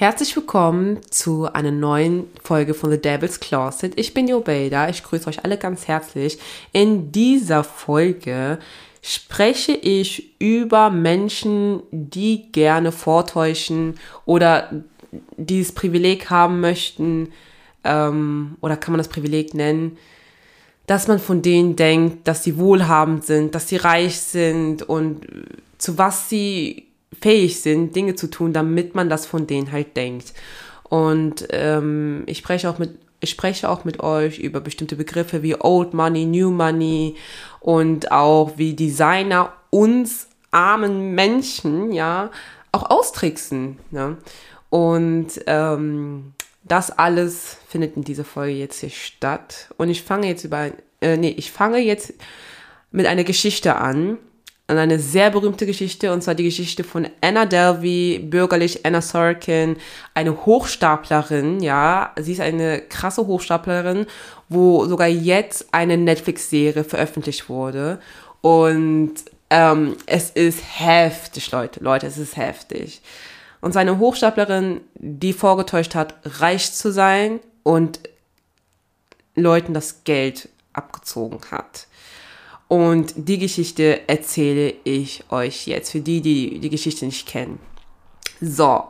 Herzlich willkommen zu einer neuen Folge von The Devil's Closet. Ich bin Jobeda. Ich grüße euch alle ganz herzlich. In dieser Folge spreche ich über Menschen, die gerne vortäuschen oder dieses Privileg haben möchten, ähm, oder kann man das Privileg nennen, dass man von denen denkt, dass sie wohlhabend sind, dass sie reich sind und zu was sie fähig sind, Dinge zu tun, damit man das von denen halt denkt. Und ähm, ich spreche auch mit ich spreche auch mit euch über bestimmte Begriffe wie Old Money, New Money und auch wie Designer uns armen Menschen ja auch austricksen. Ne? Und ähm, das alles findet in dieser Folge jetzt hier statt. Und ich fange jetzt über, äh, nee, ich fange jetzt mit einer Geschichte an, an eine sehr berühmte Geschichte, und zwar die Geschichte von Anna Delvey, bürgerlich Anna Sorkin, eine Hochstaplerin, ja, sie ist eine krasse Hochstaplerin, wo sogar jetzt eine Netflix-Serie veröffentlicht wurde. Und ähm, es ist heftig, Leute, Leute, es ist heftig. Und seine Hochstaplerin, die vorgetäuscht hat, reich zu sein und Leuten das Geld abgezogen hat. Und die Geschichte erzähle ich euch jetzt, für die, die die Geschichte nicht kennen. So,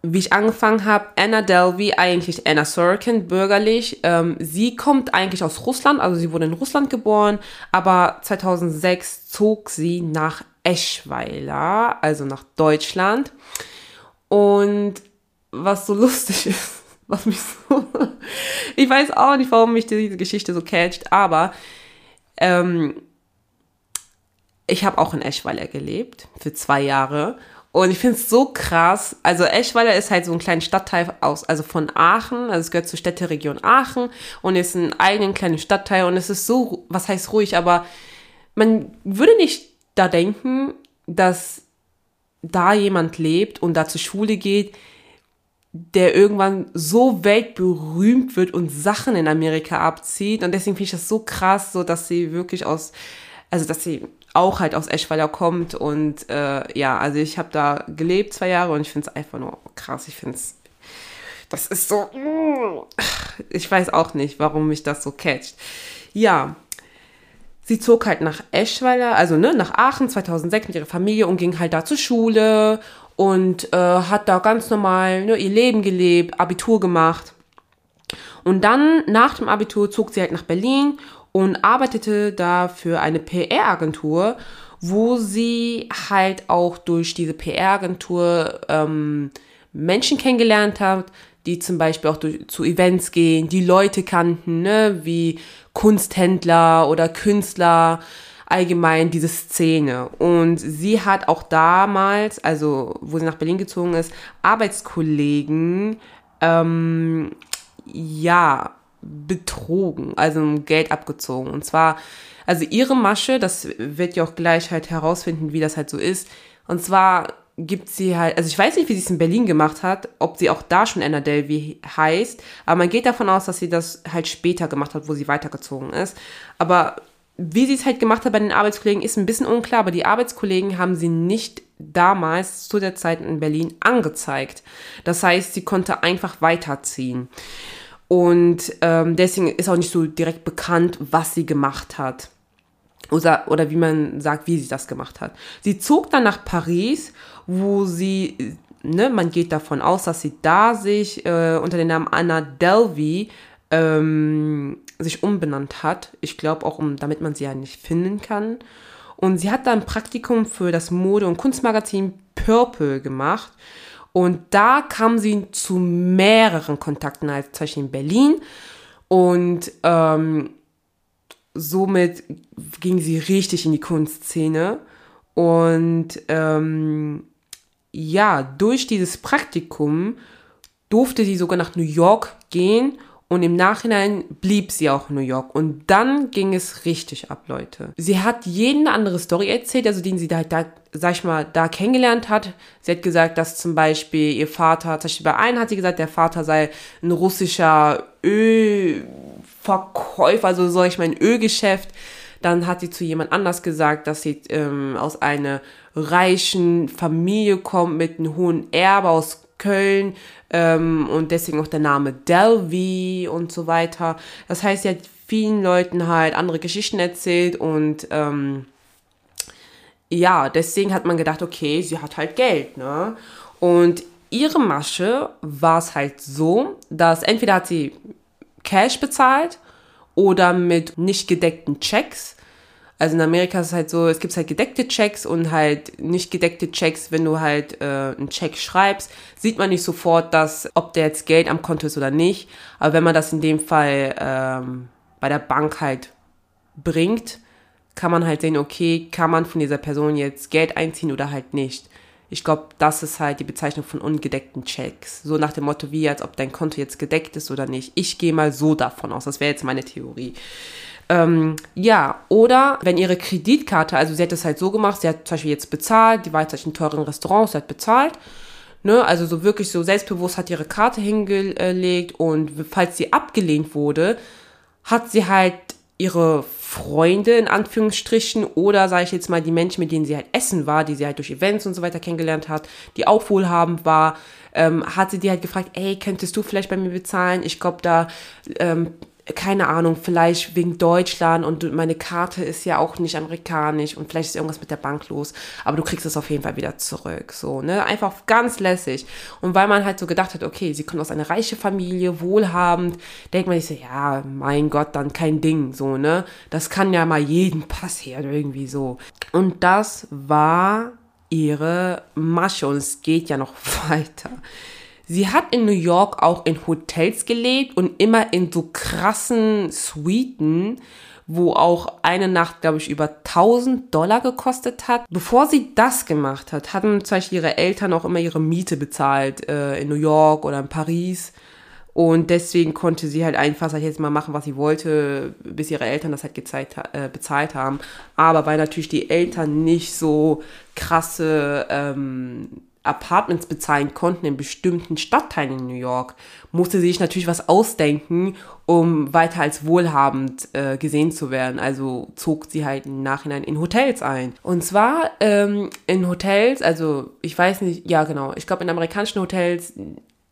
wie ich angefangen habe, Anna Delvey, eigentlich Anna Sorokin, bürgerlich. Ähm, sie kommt eigentlich aus Russland, also sie wurde in Russland geboren, aber 2006 zog sie nach Eschweiler, also nach Deutschland. Und was so lustig ist, was mich so, ich weiß auch nicht, warum mich diese Geschichte so catcht, aber ähm, ich habe auch in Eschweiler gelebt für zwei Jahre und ich finde es so krass. Also Eschweiler ist halt so ein kleiner Stadtteil aus, also von Aachen. Also es gehört zur Städteregion Aachen und ist ein eigenen kleinen Stadtteil und es ist so, was heißt ruhig, aber man würde nicht da denken, dass da jemand lebt und da zur Schule geht, der irgendwann so weltberühmt wird und Sachen in Amerika abzieht. Und deswegen finde ich das so krass, so dass sie wirklich aus, also dass sie auch halt aus Eschweiler kommt. Und äh, ja, also ich habe da gelebt zwei Jahre und ich finde es einfach nur krass. Ich finde es, das ist so, ich weiß auch nicht, warum mich das so catcht. Ja, sie zog halt nach Eschweiler, also ne, nach Aachen 2006 mit ihrer Familie und ging halt da zur Schule und äh, hat da ganz normal ne, ihr Leben gelebt, Abitur gemacht. Und dann nach dem Abitur zog sie halt nach Berlin und arbeitete da für eine PR-Agentur, wo sie halt auch durch diese PR-Agentur ähm, Menschen kennengelernt hat, die zum Beispiel auch durch, zu Events gehen, die Leute kannten, ne, wie Kunsthändler oder Künstler, allgemein diese Szene. Und sie hat auch damals, also wo sie nach Berlin gezogen ist, Arbeitskollegen, ähm, ja, betrogen, also Geld abgezogen. Und zwar, also ihre Masche, das wird ja auch gleich halt herausfinden, wie das halt so ist. Und zwar gibt sie halt, also ich weiß nicht, wie sie es in Berlin gemacht hat, ob sie auch da schon Anna Delvey heißt, aber man geht davon aus, dass sie das halt später gemacht hat, wo sie weitergezogen ist. Aber wie sie es halt gemacht hat bei den Arbeitskollegen, ist ein bisschen unklar, aber die Arbeitskollegen haben sie nicht damals zu der Zeit in Berlin angezeigt. Das heißt, sie konnte einfach weiterziehen. Und ähm, deswegen ist auch nicht so direkt bekannt, was sie gemacht hat. Oder, oder wie man sagt, wie sie das gemacht hat. Sie zog dann nach Paris, wo sie, ne, man geht davon aus, dass sie da sich äh, unter dem Namen Anna Delvey ähm, sich umbenannt hat. Ich glaube auch, um, damit man sie ja nicht finden kann. Und sie hat dann ein Praktikum für das Mode- und Kunstmagazin Purple gemacht. Und da kam sie zu mehreren Kontakten, als zum Beispiel in Berlin. Und ähm, somit ging sie richtig in die Kunstszene. Und ähm, ja, durch dieses Praktikum durfte sie sogar nach New York gehen und im Nachhinein blieb sie auch in New York. Und dann ging es richtig ab, Leute. Sie hat jeden eine andere Story erzählt, also den sie da, da, sag ich mal, da kennengelernt hat. Sie hat gesagt, dass zum Beispiel ihr Vater, zum Beispiel bei einem hat sie gesagt, der Vater sei ein russischer Ölverkäufer, also sag ich mal, ein Ölgeschäft. Dann hat sie zu jemand anders gesagt, dass sie ähm, aus einer reichen Familie kommt mit einem hohen Erbe aus Köln ähm, und deswegen auch der Name Delvey und so weiter. Das heißt, sie hat vielen Leuten halt andere Geschichten erzählt und ähm, ja, deswegen hat man gedacht, okay, sie hat halt Geld, ne? Und ihre Masche war es halt so, dass entweder hat sie Cash bezahlt oder mit nicht gedeckten Checks. Also in Amerika ist es halt so, es gibt halt gedeckte Checks und halt nicht gedeckte Checks, wenn du halt äh, einen Check schreibst, sieht man nicht sofort, dass, ob der jetzt Geld am Konto ist oder nicht. Aber wenn man das in dem Fall ähm, bei der Bank halt bringt, kann man halt sehen, okay, kann man von dieser Person jetzt Geld einziehen oder halt nicht. Ich glaube, das ist halt die Bezeichnung von ungedeckten Checks. So nach dem Motto, wie als ob dein Konto jetzt gedeckt ist oder nicht. Ich gehe mal so davon aus. Das wäre jetzt meine Theorie. Ähm, ja, oder wenn ihre Kreditkarte, also sie hat es halt so gemacht, sie hat zum Beispiel jetzt bezahlt, die war jetzt in teuren Restaurants, sie hat bezahlt. Ne, also so wirklich so selbstbewusst hat ihre Karte hingelegt und falls sie abgelehnt wurde, hat sie halt ihre Freunde in Anführungsstrichen oder sage ich jetzt mal die Menschen, mit denen sie halt essen war, die sie halt durch Events und so weiter kennengelernt hat, die auch wohlhabend war, ähm, hat sie die halt gefragt, ey, könntest du vielleicht bei mir bezahlen? Ich glaube, da ähm, keine Ahnung, vielleicht wegen Deutschland und meine Karte ist ja auch nicht amerikanisch und vielleicht ist irgendwas mit der Bank los, aber du kriegst es auf jeden Fall wieder zurück, so, ne, einfach ganz lässig. Und weil man halt so gedacht hat, okay, sie kommt aus einer reichen Familie, wohlhabend, denkt man sich so, ja, mein Gott, dann kein Ding, so, ne, das kann ja mal jeden passieren, irgendwie so. Und das war ihre Masche und es geht ja noch weiter. Sie hat in New York auch in Hotels gelebt und immer in so krassen Suiten, wo auch eine Nacht, glaube ich, über 1000 Dollar gekostet hat. Bevor sie das gemacht hat, hatten zum Beispiel ihre Eltern auch immer ihre Miete bezahlt äh, in New York oder in Paris. Und deswegen konnte sie halt einfach, sag ich jetzt mal, machen, was sie wollte, bis ihre Eltern das halt gezeigt, äh, bezahlt haben. Aber weil natürlich die Eltern nicht so krasse ähm, Apartments bezahlen konnten in bestimmten Stadtteilen in New York, musste sie sich natürlich was ausdenken, um weiter als wohlhabend äh, gesehen zu werden. Also zog sie halt im Nachhinein in Hotels ein. Und zwar ähm, in Hotels, also ich weiß nicht, ja genau, ich glaube in amerikanischen Hotels,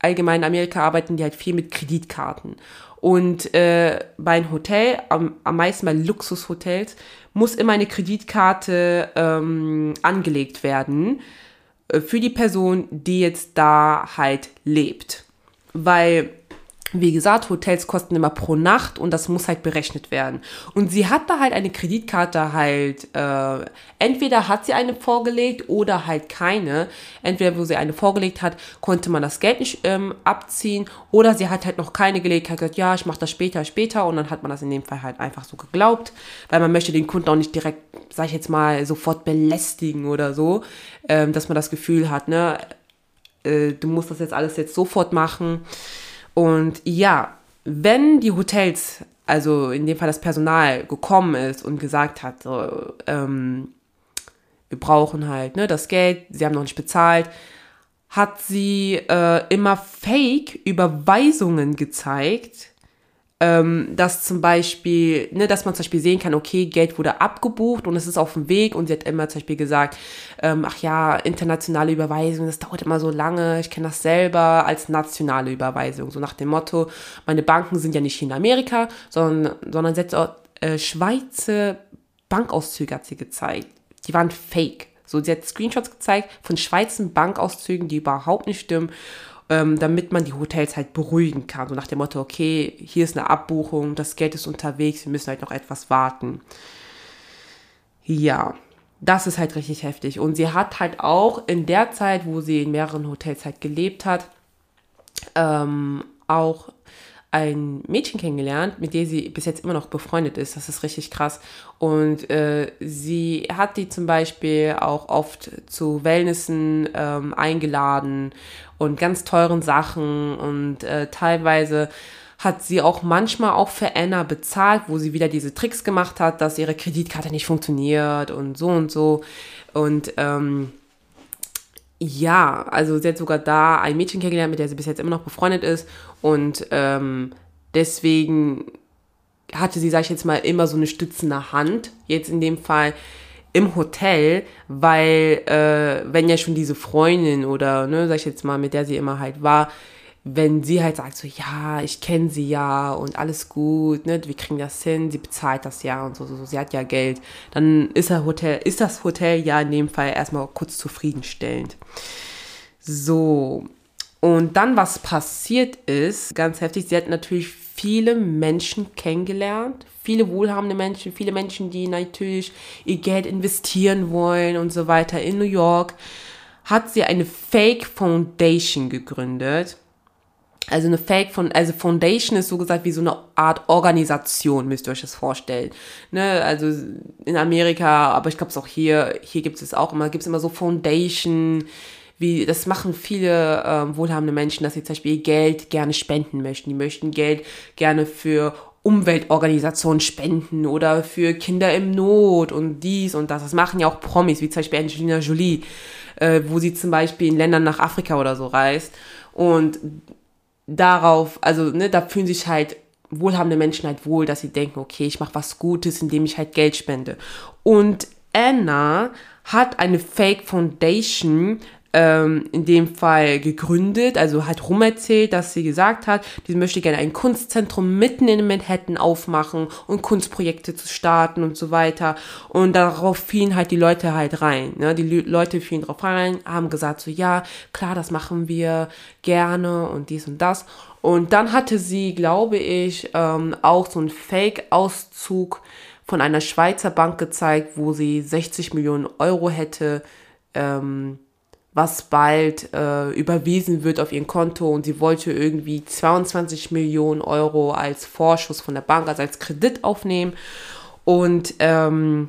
allgemein in Amerika arbeiten die halt viel mit Kreditkarten. Und äh, bei einem Hotel, am, am meisten bei Luxushotels, muss immer eine Kreditkarte ähm, angelegt werden für die Person, die jetzt da halt lebt. Weil wie gesagt, Hotels kosten immer pro Nacht und das muss halt berechnet werden. Und sie hat da halt eine Kreditkarte halt, äh, entweder hat sie eine vorgelegt oder halt keine. Entweder wo sie eine vorgelegt hat, konnte man das Geld nicht ähm, abziehen oder sie hat halt noch keine gelegt, hat gesagt, ja, ich mache das später, später und dann hat man das in dem Fall halt einfach so geglaubt, weil man möchte den Kunden auch nicht direkt, sag ich jetzt mal, sofort belästigen oder so, ähm, dass man das Gefühl hat, ne, äh, du musst das jetzt alles jetzt sofort machen. Und ja, wenn die Hotels, also in dem Fall das Personal, gekommen ist und gesagt hat, so, ähm, wir brauchen halt ne, das Geld, sie haben noch nicht bezahlt, hat sie äh, immer Fake-Überweisungen gezeigt ähm, dass zum Beispiel, ne, dass man zum Beispiel sehen kann, okay, Geld wurde abgebucht und es ist auf dem Weg und sie hat immer zum Beispiel gesagt, ähm, ach ja, internationale Überweisung, das dauert immer so lange, ich kenne das selber als nationale Überweisung, so nach dem Motto, meine Banken sind ja nicht in Amerika, sondern, sondern selbst auch äh, Schweizer Bankauszüge hat sie gezeigt. Die waren fake. So, sie hat Screenshots gezeigt von Schweizer Bankauszügen, die überhaupt nicht stimmen ähm, damit man die Hotels halt beruhigen kann. So nach dem Motto, okay, hier ist eine Abbuchung, das Geld ist unterwegs, wir müssen halt noch etwas warten. Ja, das ist halt richtig heftig. Und sie hat halt auch in der Zeit, wo sie in mehreren Hotels halt gelebt hat, ähm, auch ein Mädchen kennengelernt, mit der sie bis jetzt immer noch befreundet ist. Das ist richtig krass. Und äh, sie hat die zum Beispiel auch oft zu Wellnessen ähm, eingeladen und ganz teuren Sachen und äh, teilweise hat sie auch manchmal auch für Anna bezahlt, wo sie wieder diese Tricks gemacht hat, dass ihre Kreditkarte nicht funktioniert und so und so. Und ähm, ja, also sie hat sogar da ein Mädchen kennengelernt, mit der sie bis jetzt immer noch befreundet ist. Und ähm, deswegen hatte sie, sag ich jetzt mal, immer so eine stützende Hand. Jetzt in dem Fall im Hotel, weil äh, wenn ja schon diese Freundin oder, ne, sag ich jetzt mal, mit der sie immer halt war, wenn sie halt sagt so, ja, ich kenne sie ja und alles gut, ne, wir kriegen das hin, sie bezahlt das ja und so, so, so, sie hat ja Geld, dann ist, das Hotel, ist das Hotel ja in dem Fall erstmal kurz zufriedenstellend. So, und dann, was passiert ist, ganz heftig, sie hat natürlich viele Menschen kennengelernt, viele wohlhabende Menschen, viele Menschen, die natürlich ihr Geld investieren wollen und so weiter in New York, hat sie eine Fake Foundation gegründet also eine Fake von, also Foundation ist so gesagt wie so eine Art Organisation, müsst ihr euch das vorstellen. Ne, also in Amerika, aber ich glaube es auch hier, hier gibt es auch immer, gibt es immer so Foundation, wie, das machen viele ähm, wohlhabende Menschen, dass sie zum Beispiel ihr Geld gerne spenden möchten. Die möchten Geld gerne für Umweltorganisationen spenden oder für Kinder im Not und dies und das. Das machen ja auch Promis, wie zum Beispiel Angelina Jolie, äh, wo sie zum Beispiel in Ländern nach Afrika oder so reist. Und darauf, also ne, da fühlen sich halt wohlhabende Menschen halt wohl, dass sie denken, okay, ich mache was Gutes, indem ich halt Geld spende. Und Anna hat eine Fake Foundation ähm, in dem Fall gegründet, also hat rumerzählt, dass sie gesagt hat, sie möchte gerne ein Kunstzentrum mitten in Manhattan aufmachen und Kunstprojekte zu starten und so weiter. Und darauf fielen halt die Leute halt rein. Ne? Die Leute fielen drauf rein, haben gesagt so, ja, klar, das machen wir gerne und dies und das. Und dann hatte sie, glaube ich, ähm, auch so einen Fake-Auszug von einer Schweizer Bank gezeigt, wo sie 60 Millionen Euro hätte ähm, was bald äh, überwiesen wird auf ihr Konto und sie wollte irgendwie 22 Millionen Euro als Vorschuss von der Bank, also als Kredit aufnehmen. Und ähm,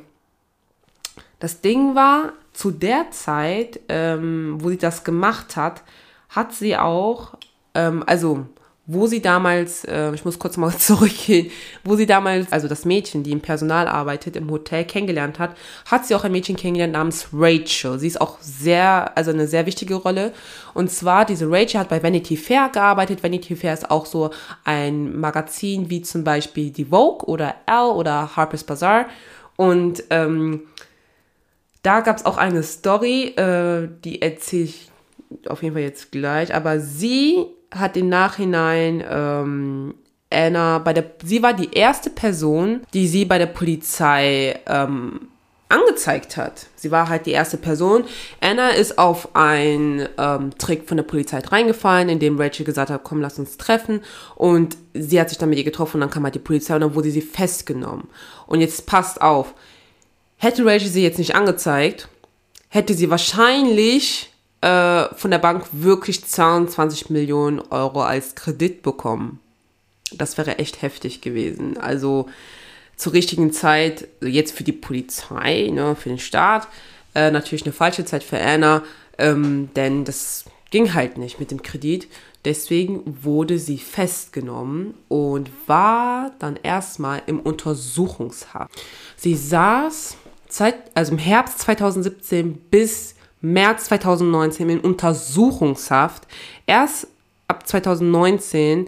das Ding war, zu der Zeit, ähm, wo sie das gemacht hat, hat sie auch, ähm, also wo sie damals, äh, ich muss kurz mal zurückgehen, wo sie damals, also das Mädchen, die im Personal arbeitet, im Hotel kennengelernt hat, hat sie auch ein Mädchen kennengelernt namens Rachel. Sie ist auch sehr, also eine sehr wichtige Rolle. Und zwar, diese Rachel hat bei Vanity Fair gearbeitet. Vanity Fair ist auch so ein Magazin wie zum Beispiel die Vogue oder Elle oder Harper's Bazaar. Und ähm, da gab es auch eine Story, äh, die erzähle ich auf jeden Fall jetzt gleich. Aber sie hat im Nachhinein ähm, Anna bei der, sie war die erste Person, die sie bei der Polizei ähm, angezeigt hat. Sie war halt die erste Person. Anna ist auf einen ähm, Trick von der Polizei reingefallen, in dem Rachel gesagt hat, komm, lass uns treffen. Und sie hat sich dann mit ihr getroffen und dann kam halt die Polizei und dann wurde sie festgenommen. Und jetzt passt auf. Hätte Rachel sie jetzt nicht angezeigt, hätte sie wahrscheinlich äh, von der Bank wirklich 22 Millionen Euro als Kredit bekommen. Das wäre echt heftig gewesen. Also zur richtigen Zeit, jetzt für die Polizei, ne, für den Staat, äh, natürlich eine falsche Zeit für Anna, ähm, denn das ging halt nicht mit dem Kredit. Deswegen wurde sie festgenommen und war dann erstmal im Untersuchungshaft. Sie saß seit, also im Herbst 2017 bis März 2019 in Untersuchungshaft. Erst ab 2019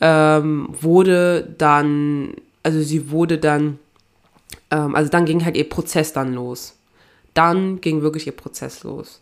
ähm, wurde dann, also sie wurde dann, ähm, also dann ging halt ihr Prozess dann los. Dann ging wirklich ihr Prozess los.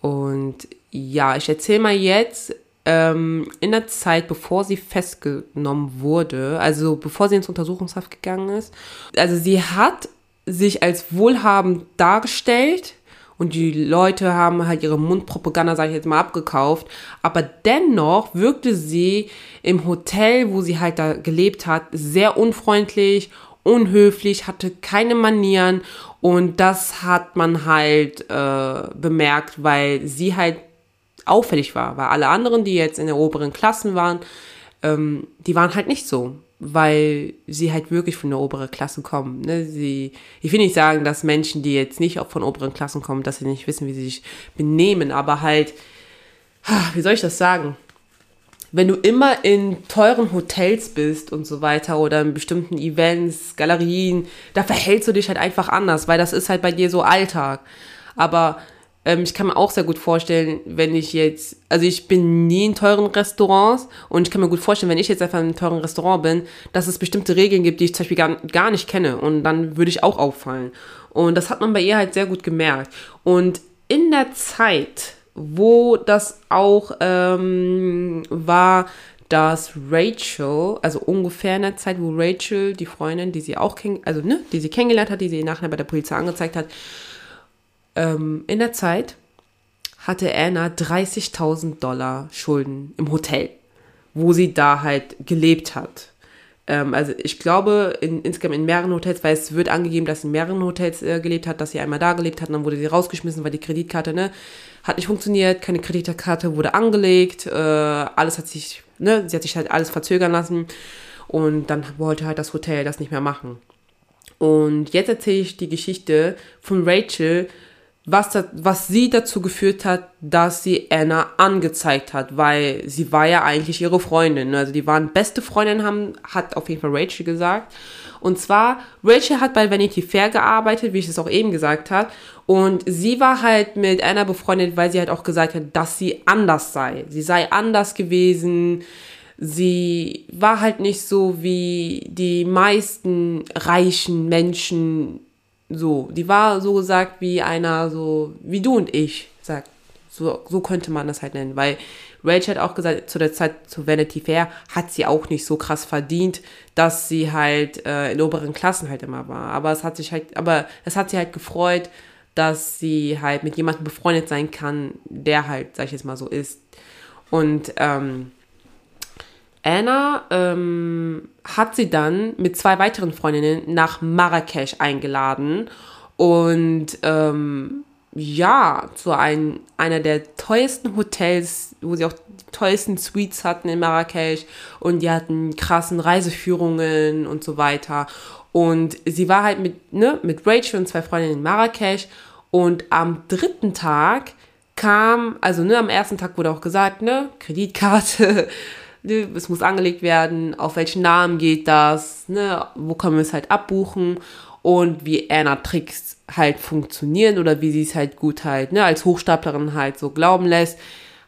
Und ja, ich erzähle mal jetzt, ähm, in der Zeit, bevor sie festgenommen wurde, also bevor sie ins Untersuchungshaft gegangen ist, also sie hat sich als wohlhabend dargestellt, und die Leute haben halt ihre Mundpropaganda, sage ich jetzt mal, abgekauft. Aber dennoch wirkte sie im Hotel, wo sie halt da gelebt hat, sehr unfreundlich, unhöflich, hatte keine Manieren. Und das hat man halt äh, bemerkt, weil sie halt auffällig war. Weil alle anderen, die jetzt in den oberen Klassen waren, ähm, die waren halt nicht so weil sie halt wirklich von der oberen Klasse kommen. Ne? Sie, ich will nicht sagen, dass Menschen, die jetzt nicht auch von oberen Klassen kommen, dass sie nicht wissen, wie sie sich benehmen, aber halt, wie soll ich das sagen? Wenn du immer in teuren Hotels bist und so weiter oder in bestimmten Events, Galerien, da verhältst du dich halt einfach anders, weil das ist halt bei dir so Alltag. Aber Ähm, ich kann mir auch sehr gut vorstellen, wenn ich jetzt, also ich bin nie in teuren Restaurants und ich kann mir gut vorstellen, wenn ich jetzt einfach in einem teuren Restaurant bin, dass es bestimmte Regeln gibt, die ich zum Beispiel gar, gar nicht kenne und dann würde ich auch auffallen. Und das hat man bei ihr halt sehr gut gemerkt. Und in der Zeit, wo das auch ähm, war, dass Rachel, also ungefähr in der Zeit, wo Rachel, die Freundin, die sie auch kenn also ne, die sie kennengelernt hat, die sie nachher bei der Polizei angezeigt hat, ähm, in der Zeit hatte Anna 30.000 Dollar Schulden im Hotel, wo sie da halt gelebt hat. Ähm, also ich glaube in, insgesamt in mehreren Hotels, weil es wird angegeben, dass sie in mehreren Hotels äh, gelebt hat, dass sie einmal da gelebt hat und dann wurde sie rausgeschmissen, weil die Kreditkarte ne, hat nicht funktioniert, keine Kreditkarte wurde angelegt, äh, alles hat sich, ne, sie hat sich halt alles verzögern lassen und dann wollte halt das Hotel das nicht mehr machen. Und jetzt erzähle ich die Geschichte von Rachel, was, da, was sie dazu geführt hat, dass sie Anna angezeigt hat, weil sie war ja eigentlich ihre Freundin. Ne? Also die waren beste Freundinnen, haben, hat auf jeden Fall Rachel gesagt. Und zwar, Rachel hat bei Vanity Fair gearbeitet, wie ich es auch eben gesagt habe. Und sie war halt mit Anna befreundet, weil sie halt auch gesagt hat, dass sie anders sei. Sie sei anders gewesen. Sie war halt nicht so wie die meisten reichen Menschen so, die war so gesagt wie einer, so wie du und ich, sagt. So, so könnte man das halt nennen, weil Rachel hat auch gesagt, zu der Zeit zu Vanity Fair hat sie auch nicht so krass verdient, dass sie halt äh, in oberen Klassen halt immer war. Aber es hat sich halt, aber es hat sie halt gefreut, dass sie halt mit jemandem befreundet sein kann, der halt, sag ich jetzt mal so ist. Und ähm, Anna ähm, hat sie dann mit zwei weiteren Freundinnen nach Marrakesch eingeladen und ähm, ja, zu ein, einer der teuersten Hotels, wo sie auch die teuersten Suites hatten in Marrakesch und die hatten krassen Reiseführungen und so weiter. Und sie war halt mit, ne, mit Rachel und zwei Freundinnen in Marrakesch und am dritten Tag kam, also ne, am ersten Tag wurde auch gesagt, ne, Kreditkarte ne, es muss angelegt werden, auf welchen Namen geht das, ne, wo können wir es halt abbuchen und wie Anna Tricks halt funktionieren oder wie sie es halt gut halt, ne, als Hochstaplerin halt so glauben lässt,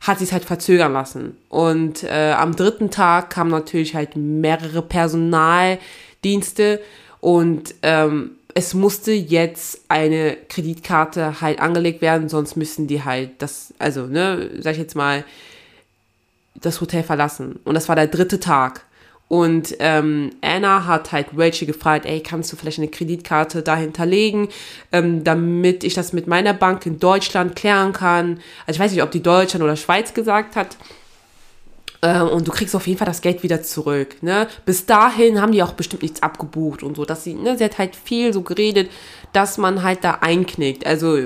hat sie es halt verzögern lassen. Und äh, am dritten Tag kamen natürlich halt mehrere Personaldienste und ähm, es musste jetzt eine Kreditkarte halt angelegt werden, sonst müssen die halt das, also, ne, sag ich jetzt mal, das Hotel verlassen. Und das war der dritte Tag. Und ähm, Anna hat halt Rachel gefragt, ey, kannst du vielleicht eine Kreditkarte da hinterlegen, ähm, damit ich das mit meiner Bank in Deutschland klären kann. Also ich weiß nicht, ob die Deutschland oder Schweiz gesagt hat. Ähm, und du kriegst auf jeden Fall das Geld wieder zurück. Ne? Bis dahin haben die auch bestimmt nichts abgebucht und so. Dass sie, ne, sie hat halt viel so geredet, dass man halt da einknickt. Also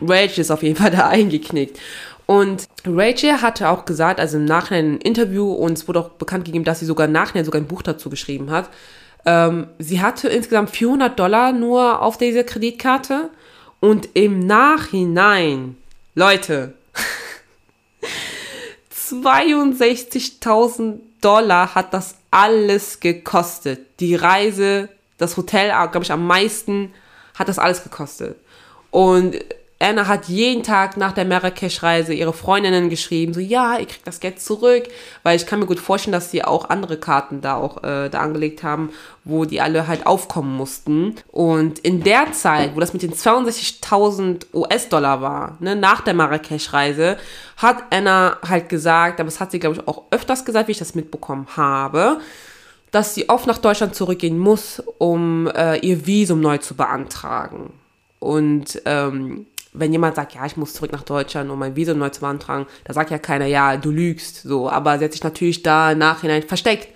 Rachel ist auf jeden Fall da eingeknickt. Und Rachel hatte auch gesagt, also im Nachhinein ein Interview und es wurde auch bekannt gegeben, dass sie sogar nachher sogar ein Buch dazu geschrieben hat. Ähm, sie hatte insgesamt 400 Dollar nur auf dieser Kreditkarte und im Nachhinein, Leute, 62.000 Dollar hat das alles gekostet. Die Reise, das Hotel, glaube ich, am meisten hat das alles gekostet. Und Anna hat jeden Tag nach der Marrakesch-Reise ihre Freundinnen geschrieben, so ja, ihr kriegt das Geld zurück, weil ich kann mir gut vorstellen, dass sie auch andere Karten da auch äh, da angelegt haben, wo die alle halt aufkommen mussten. Und in der Zeit, wo das mit den 62.000 US-Dollar war, ne, nach der Marrakesch-Reise, hat Anna halt gesagt, aber es hat sie glaube ich auch öfters gesagt, wie ich das mitbekommen habe, dass sie oft nach Deutschland zurückgehen muss, um äh, ihr Visum neu zu beantragen. Und ähm, wenn jemand sagt, ja, ich muss zurück nach Deutschland, um mein Visum neu zu beantragen, da sagt ja keiner, ja, du lügst, so. Aber sie hat sich natürlich da im Nachhinein versteckt.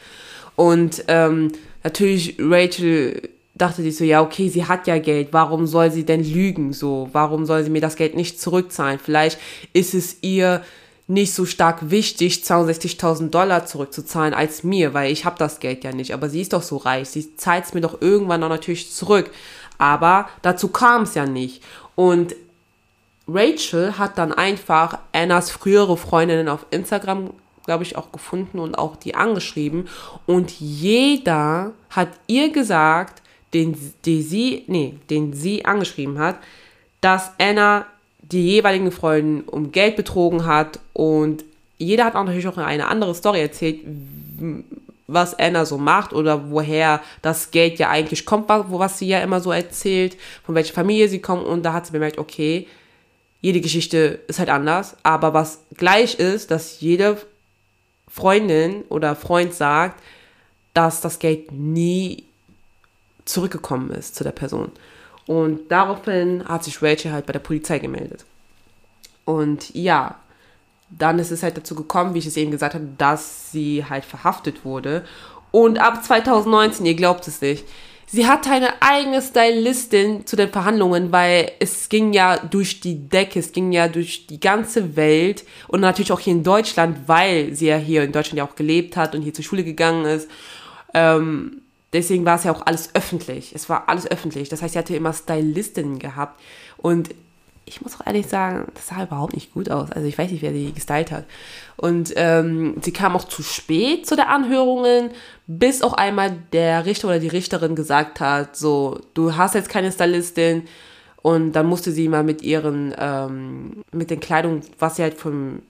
Und ähm, natürlich Rachel dachte sich so, ja, okay, sie hat ja Geld, warum soll sie denn lügen, so? Warum soll sie mir das Geld nicht zurückzahlen? Vielleicht ist es ihr nicht so stark wichtig, 62.000 Dollar zurückzuzahlen als mir, weil ich habe das Geld ja nicht. Aber sie ist doch so reich, sie zahlt es mir doch irgendwann auch natürlich zurück. Aber dazu kam es ja nicht. Und Rachel hat dann einfach Annas frühere Freundinnen auf Instagram, glaube ich, auch gefunden und auch die angeschrieben. Und jeder hat ihr gesagt, den, die sie, nee, den sie angeschrieben hat, dass Anna die jeweiligen Freunde um Geld betrogen hat und jeder hat auch natürlich auch eine andere Story erzählt, was Anna so macht oder woher das Geld ja eigentlich kommt, was sie ja immer so erzählt, von welcher Familie sie kommt und da hat sie bemerkt, okay, jede Geschichte ist halt anders, aber was gleich ist, dass jede Freundin oder Freund sagt, dass das Geld nie zurückgekommen ist zu der Person. Und daraufhin hat sich Rachel halt bei der Polizei gemeldet. Und ja, dann ist es halt dazu gekommen, wie ich es eben gesagt habe, dass sie halt verhaftet wurde. Und ab 2019, ihr glaubt es nicht, sie hatte eine eigene Stylistin zu den Verhandlungen, weil es ging ja durch die Decke, es ging ja durch die ganze Welt und natürlich auch hier in Deutschland, weil sie ja hier in Deutschland ja auch gelebt hat und hier zur Schule gegangen ist. Ähm, deswegen war es ja auch alles öffentlich. Es war alles öffentlich. Das heißt, sie hatte immer Stylistinnen gehabt. Und ich muss auch ehrlich sagen, das sah überhaupt nicht gut aus. Also ich weiß nicht, wer sie gestylt hat. Und ähm, sie kam auch zu spät zu der Anhörungen, bis auch einmal der Richter oder die Richterin gesagt hat, so, du hast jetzt keine Stylistin. Und dann musste sie mal mit ihren, ähm, mit den Kleidung, was sie halt vom,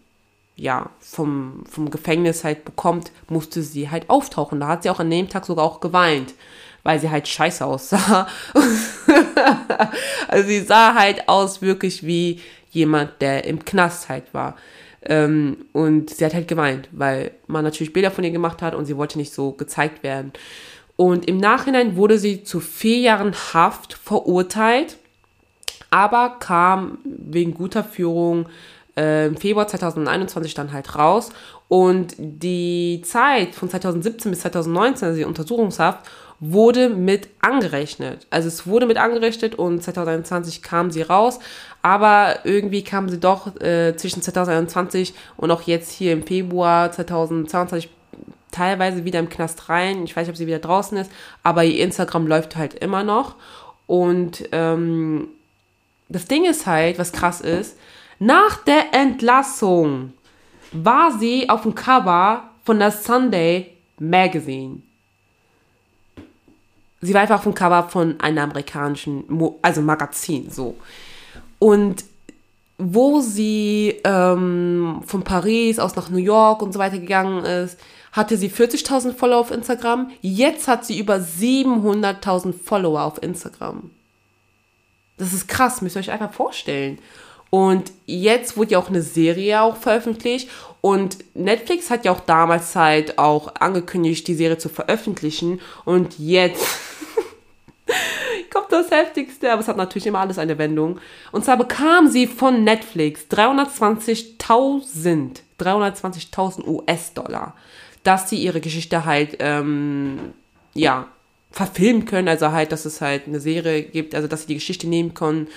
ja, vom, vom Gefängnis halt bekommt, musste sie halt auftauchen. Da hat sie auch an dem Tag sogar auch geweint weil sie halt scheiße aussah. also sie sah halt aus wirklich wie jemand, der im Knast halt war. Ähm, und sie hat halt geweint, weil man natürlich Bilder von ihr gemacht hat und sie wollte nicht so gezeigt werden. Und im Nachhinein wurde sie zu vier Jahren Haft verurteilt, aber kam wegen guter Führung äh, im Februar 2021 dann halt raus. Und die Zeit von 2017 bis 2019, also die Untersuchungshaft, wurde mit angerechnet. Also es wurde mit angerechnet und 2021 kam sie raus, aber irgendwie kam sie doch äh, zwischen 2021 und auch jetzt hier im Februar 2022 teilweise wieder im Knast rein. Ich weiß nicht, ob sie wieder draußen ist, aber ihr Instagram läuft halt immer noch. Und ähm, das Ding ist halt, was krass ist, nach der Entlassung war sie auf dem Cover von der Sunday Magazine sie war einfach auf dem Cover von einem amerikanischen, Mo also Magazin, so. Und wo sie ähm, von Paris aus nach New York und so weiter gegangen ist, hatte sie 40.000 Follower auf Instagram. Jetzt hat sie über 700.000 Follower auf Instagram. Das ist krass, müsst ihr euch einfach vorstellen. Und jetzt wurde ja auch eine Serie auch veröffentlicht und Netflix hat ja auch damals halt auch angekündigt, die Serie zu veröffentlichen. Und jetzt kommt das Heftigste, aber es hat natürlich immer alles eine Wendung. Und zwar bekam sie von Netflix 320.000, 320.000 US-Dollar, dass sie ihre Geschichte halt, ähm, ja, verfilmen können, also halt, dass es halt eine Serie gibt, also dass sie die Geschichte nehmen können,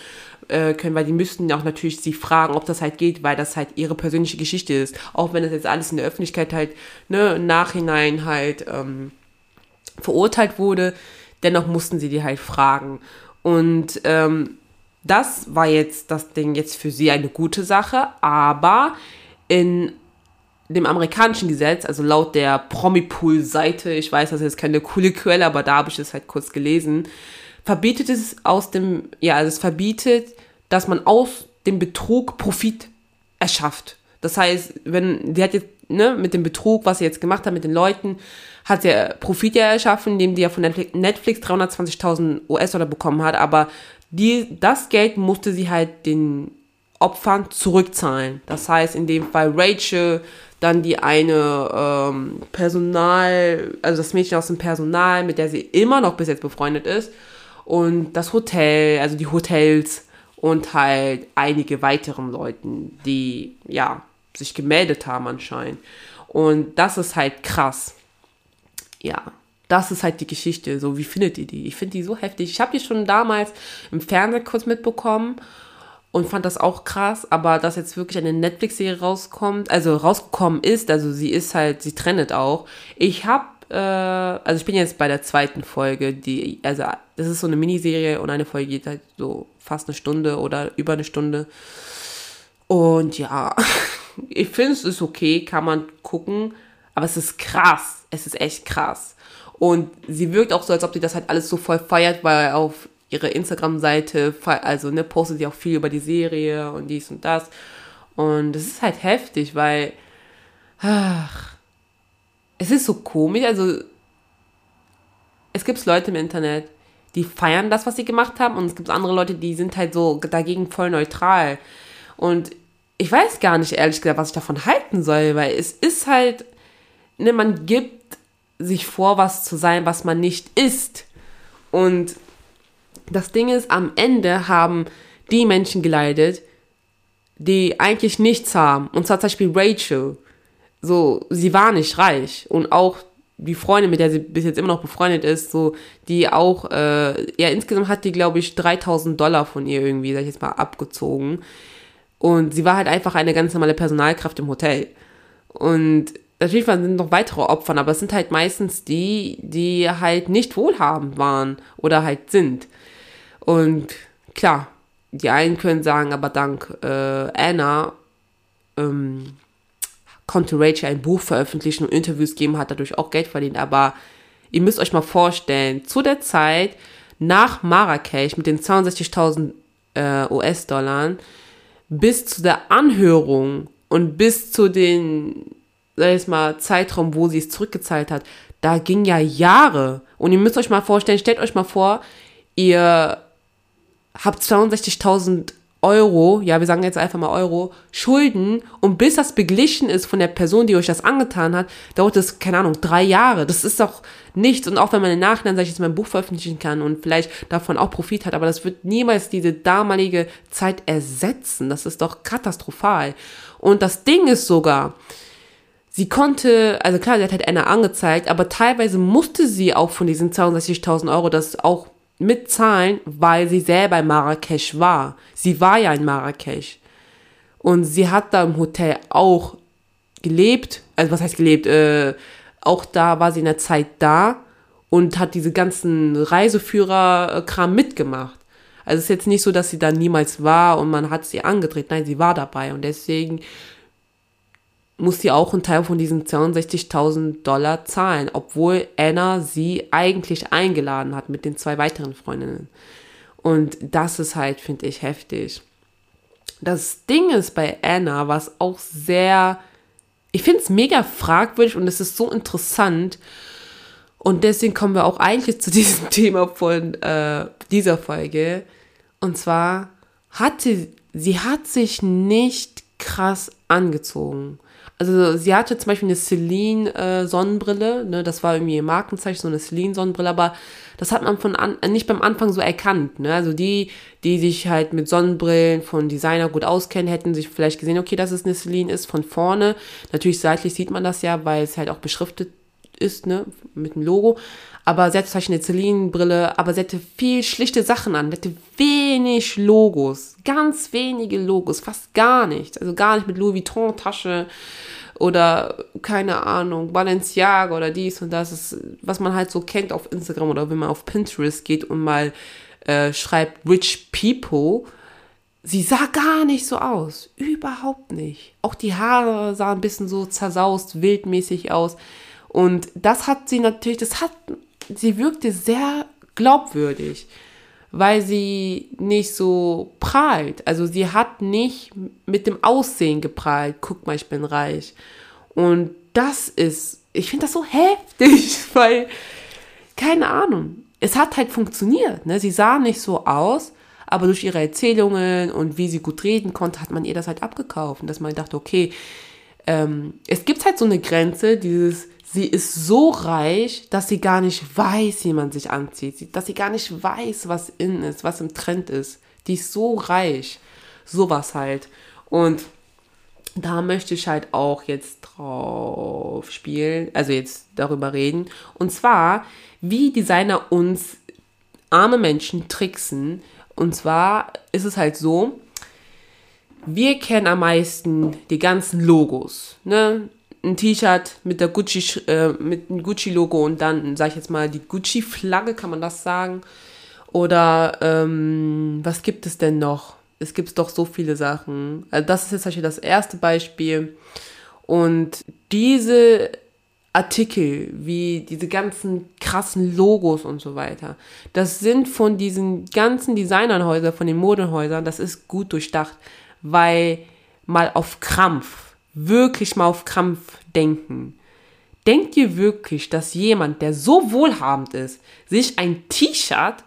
äh, können, weil die müssten auch natürlich sie fragen, ob das halt geht, weil das halt ihre persönliche Geschichte ist. Auch wenn das jetzt alles in der Öffentlichkeit halt, ne, im Nachhinein halt ähm, verurteilt wurde, dennoch mussten sie die halt fragen. Und ähm, das war jetzt das Ding jetzt für sie eine gute Sache, aber in dem amerikanischen Gesetz, also laut der Promipool-Seite, ich weiß, das ist keine coole Quelle, aber da habe ich es halt kurz gelesen, verbietet es aus dem, ja, also es verbietet, dass man aus dem Betrug Profit erschafft. Das heißt, wenn, die hat jetzt, ne, mit dem Betrug, was sie jetzt gemacht hat mit den Leuten, hat sie Profit ja erschaffen, indem die ja von Netflix 320.000 US-Dollar bekommen hat, aber die, das Geld musste sie halt den Opfern zurückzahlen. Das heißt, in dem Fall Rachel, dann die eine ähm, Personal, also das Mädchen aus dem Personal, mit der sie immer noch bis jetzt befreundet ist, und das Hotel, also die Hotels und halt einige weiteren Leuten, die ja sich gemeldet haben anscheinend. Und das ist halt krass. Ja, das ist halt die Geschichte. So, wie findet ihr die? Ich finde die so heftig. Ich habe die schon damals im Fernsehen kurz mitbekommen und fand das auch krass, aber dass jetzt wirklich eine Netflix-Serie rauskommt, also rausgekommen ist, also sie ist halt, sie trennt auch. Ich habe, äh, also ich bin jetzt bei der zweiten Folge, die, also das ist so eine Miniserie und eine Folge geht halt so fast eine Stunde oder über eine Stunde. Und ja, ich finde es ist okay, kann man gucken, aber es ist krass. Es ist echt krass. Und sie wirkt auch so, als ob sie das halt alles so voll feiert, weil auf ihre Instagram-Seite, also ne, postet sie auch viel über die Serie und dies und das. Und es ist halt heftig, weil ach, es ist so komisch. Also es gibt Leute im Internet, die feiern das, was sie gemacht haben, und es gibt andere Leute, die sind halt so dagegen voll neutral. Und ich weiß gar nicht, ehrlich gesagt, was ich davon halten soll, weil es ist halt, ne, man gibt sich vor, was zu sein, was man nicht ist. Und das Ding ist, am Ende haben die Menschen geleidet, die eigentlich nichts haben. Und zwar zum Beispiel Rachel. So, sie war nicht reich. Und auch die Freundin, mit der sie bis jetzt immer noch befreundet ist, so, die auch, äh, ja, insgesamt hat die, glaube ich, 3000 Dollar von ihr irgendwie, sag ich jetzt mal, abgezogen. Und sie war halt einfach eine ganz normale Personalkraft im Hotel. Und natürlich sind noch weitere Opfer, aber es sind halt meistens die, die halt nicht wohlhabend waren oder halt sind. Und klar, die einen können sagen, aber dank äh, Anna ähm, konnte Rachel ein Buch veröffentlichen und Interviews geben, hat dadurch auch Geld verdient. Aber ihr müsst euch mal vorstellen, zu der Zeit nach Marrakesch mit den 62.000 äh, US-Dollar bis zu der Anhörung und bis zu den, sag ich mal, Zeitraum, wo sie es zurückgezahlt hat, da ging ja Jahre. Und ihr müsst euch mal vorstellen, stellt euch mal vor, ihr habt 62.000 Euro, ja, wir sagen jetzt einfach mal Euro, Schulden und bis das beglichen ist von der Person, die euch das angetan hat, dauert es, keine Ahnung, drei Jahre. Das ist doch nichts. Und auch wenn man im Nachhinein, sag ich jetzt, mein Buch veröffentlichen kann und vielleicht davon auch Profit hat, aber das wird niemals diese damalige Zeit ersetzen. Das ist doch katastrophal. Und das Ding ist sogar, sie konnte, also klar, sie hat halt Anna angezeigt, aber teilweise musste sie auch von diesen 62.000 Euro das auch mitzahlen, weil sie selber in Marrakesch war. Sie war ja in Marrakesch. Und sie hat da im Hotel auch gelebt. Also was heißt gelebt? Äh, auch da war sie in der Zeit da und hat diese ganzen Reiseführer-Kram mitgemacht. Also es ist jetzt nicht so, dass sie da niemals war und man hat sie angedreht. Nein, sie war dabei. Und deswegen muss sie auch einen Teil von diesen 62.000 Dollar zahlen, obwohl Anna sie eigentlich eingeladen hat mit den zwei weiteren Freundinnen. Und das ist halt, finde ich, heftig. Das Ding ist bei Anna, was auch sehr, ich finde es mega fragwürdig und es ist so interessant. Und deswegen kommen wir auch eigentlich zu diesem Thema von äh, dieser Folge. Und zwar hatte sie hat sich nicht krass angezogen. Also sie hatte zum Beispiel eine Celine-Sonnenbrille, äh, ne? das war irgendwie ihr Markenzeichen, so eine Celine-Sonnenbrille, aber das hat man von an, nicht beim Anfang so erkannt. Ne? Also die, die sich halt mit Sonnenbrillen von Designer gut auskennen, hätten sich vielleicht gesehen, okay, dass es eine Celine ist von vorne. Natürlich seitlich sieht man das ja, weil es halt auch beschriftet ist, ne, mit dem Logo. Aber sie hatte eine Celine-Brille, aber sie hatte viel schlichte Sachen an. Sie hatte wenig Logos. Ganz wenige Logos, fast gar nichts. Also gar nicht mit Louis Vuitton-Tasche oder keine Ahnung, Balenciaga oder dies und das, ist, was man halt so kennt auf Instagram oder wenn man auf Pinterest geht und mal äh, schreibt Rich People. Sie sah gar nicht so aus. Überhaupt nicht. Auch die Haare sahen ein bisschen so zersaust, wildmäßig aus. Und das hat sie natürlich, das hat, sie wirkte sehr glaubwürdig, weil sie nicht so prahlt. Also sie hat nicht mit dem Aussehen geprahlt, guck mal, ich bin reich. Und das ist, ich finde das so heftig, weil, keine Ahnung, es hat halt funktioniert. Ne? Sie sah nicht so aus, aber durch ihre Erzählungen und wie sie gut reden konnte, hat man ihr das halt abgekauft. Und dass man dachte, okay, ähm, es gibt halt so eine Grenze, dieses, sie ist so reich, dass sie gar nicht weiß, wie man sich anzieht, dass sie gar nicht weiß, was in ist, was im Trend ist. Die ist so reich. Sowas halt. Und da möchte ich halt auch jetzt drauf spielen, also jetzt darüber reden. Und zwar, wie Designer uns arme Menschen tricksen. Und zwar ist es halt so, wir kennen am meisten die ganzen Logos. Ne? Ein T-Shirt mit der Gucci, äh, mit dem Gucci-Logo und dann, sag ich jetzt mal, die Gucci-Flagge, kann man das sagen? Oder ähm, was gibt es denn noch? Es gibt doch so viele Sachen. Also das ist jetzt das erste Beispiel. Und diese Artikel, wie diese ganzen krassen Logos und so weiter. Das sind von diesen ganzen Designernhäusern, von den Modenhäusern, das ist gut durchdacht, weil mal auf Krampf, wirklich mal auf Krampf denken. Denkt ihr wirklich, dass jemand, der so wohlhabend ist, sich ein T-Shirt,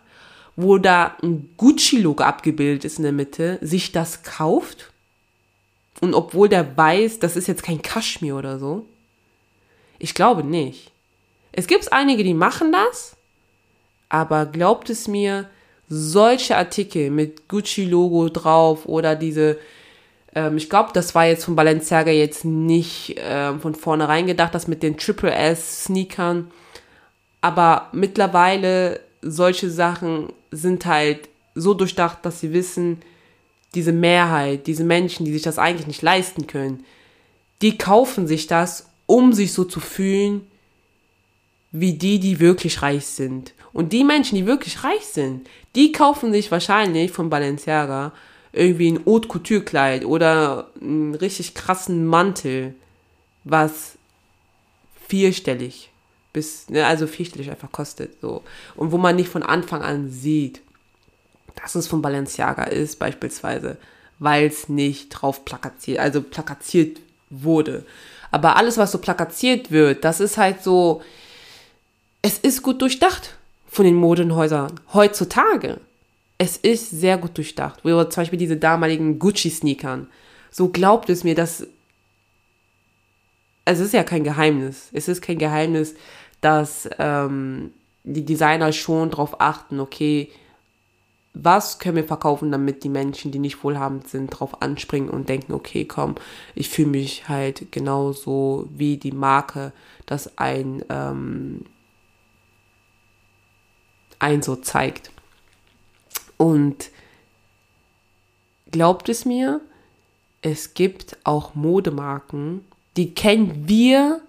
wo da ein Gucci-Logo abgebildet ist in der Mitte, sich das kauft? Und obwohl der weiß, das ist jetzt kein Kaschmir oder so? Ich glaube nicht. Es gibt einige, die machen das, aber glaubt es mir, solche Artikel mit Gucci-Logo drauf oder diese ähm, ich glaube, das war jetzt von Balenciaga jetzt nicht äh, von vornherein gedacht, das mit den Triple S Sneakern. Aber mittlerweile solche Sachen sind halt so durchdacht, dass sie wissen, diese Mehrheit, diese Menschen, die sich das eigentlich nicht leisten können, die kaufen sich das, um sich so zu fühlen, wie die, die wirklich reich sind. Und die Menschen, die wirklich reich sind, die kaufen sich wahrscheinlich von Balenciaga irgendwie ein Haute Couture Kleid oder einen richtig krassen Mantel, was vierstellig bis, ne, also vierstellig einfach kostet, so. Und wo man nicht von Anfang an sieht, dass es von Balenciaga ist, beispielsweise, weil es nicht drauf plakatiert, also plakatiert wurde. Aber alles, was so plakatiert wird, das ist halt so, es ist gut durchdacht von den Modenhäusern heutzutage es ist sehr gut durchdacht. Oder zum Beispiel diese damaligen Gucci-Sneakern. So glaubt es mir, dass. Es ist ja kein Geheimnis. Es ist kein Geheimnis, dass ähm, die Designer schon darauf achten, okay, was können wir verkaufen, damit die Menschen, die nicht wohlhabend sind, darauf anspringen und denken, okay, komm, ich fühle mich halt genauso wie die Marke, das ein, ähm, ein so zeigt. Und glaubt es mir, es gibt auch Modemarken, die kennen wir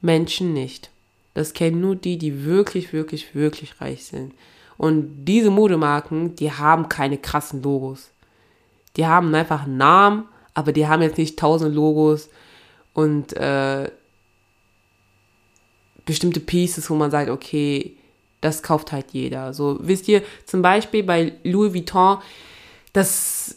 Menschen nicht. Das kennen nur die, die wirklich, wirklich, wirklich reich sind. Und diese Modemarken, die haben keine krassen Logos. Die haben einfach einen Namen, aber die haben jetzt nicht tausend Logos und äh, bestimmte Pieces, wo man sagt, okay, das kauft halt jeder. So, wisst ihr, zum Beispiel bei Louis Vuitton, das,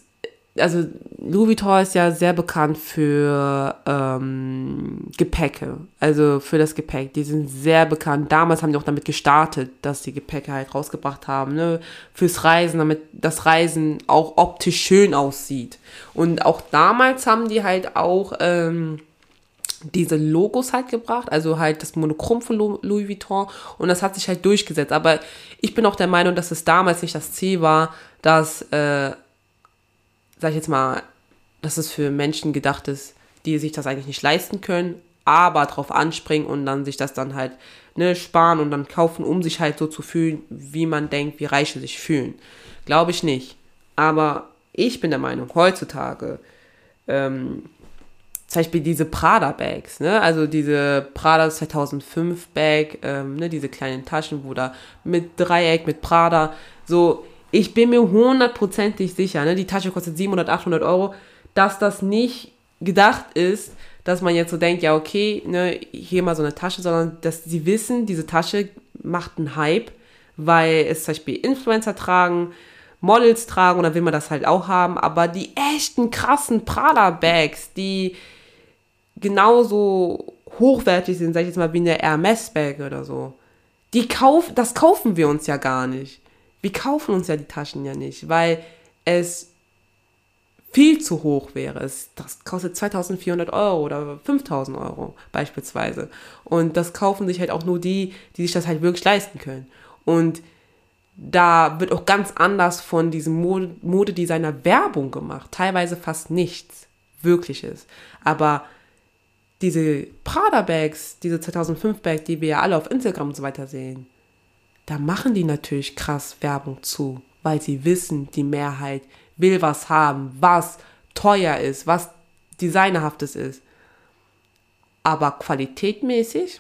also Louis Vuitton ist ja sehr bekannt für ähm, Gepäcke, also für das Gepäck. Die sind sehr bekannt. Damals haben die auch damit gestartet, dass die Gepäcke halt rausgebracht haben, ne? Fürs Reisen, damit das Reisen auch optisch schön aussieht. Und auch damals haben die halt auch ähm, diese Logos halt gebracht, also halt das Monochrom von Louis Vuitton und das hat sich halt durchgesetzt. Aber ich bin auch der Meinung, dass es damals nicht das Ziel war, dass, äh, sag ich jetzt mal, dass es für Menschen gedacht ist, die sich das eigentlich nicht leisten können, aber drauf anspringen und dann sich das dann halt ne, sparen und dann kaufen, um sich halt so zu fühlen, wie man denkt, wie Reiche sich fühlen. Glaube ich nicht. Aber ich bin der Meinung, heutzutage ähm, zum Beispiel diese Prada-Bags, ne? Also diese Prada 2005 Bag, ähm, ne? Diese kleinen Taschen, wo da mit Dreieck, mit Prada, so, ich bin mir hundertprozentig sicher, ne? Die Tasche kostet 700, 800 Euro, dass das nicht gedacht ist, dass man jetzt so denkt, ja, okay, ne, hier mal so eine Tasche, sondern dass sie wissen, diese Tasche macht einen Hype, weil es zum Beispiel Influencer tragen, Models tragen und dann will man das halt auch haben, aber die echten krassen Prada-Bags, die genauso hochwertig sind, sag ich jetzt mal, wie eine Hermes-Bag oder so. Die kauf, das kaufen wir uns ja gar nicht. Wir kaufen uns ja die Taschen ja nicht, weil es viel zu hoch wäre. Es, das kostet 2400 Euro oder 5000 Euro beispielsweise. Und das kaufen sich halt auch nur die, die sich das halt wirklich leisten können. Und da wird auch ganz anders von diesem Modedesigner Werbung gemacht. Teilweise fast nichts Wirkliches. Aber diese Prada-Bags, diese 2005-Bag, die wir ja alle auf Instagram und so weiter sehen, da machen die natürlich krass Werbung zu, weil sie wissen, die Mehrheit will was haben, was teuer ist, was designerhaftes ist. Aber qualitätmäßig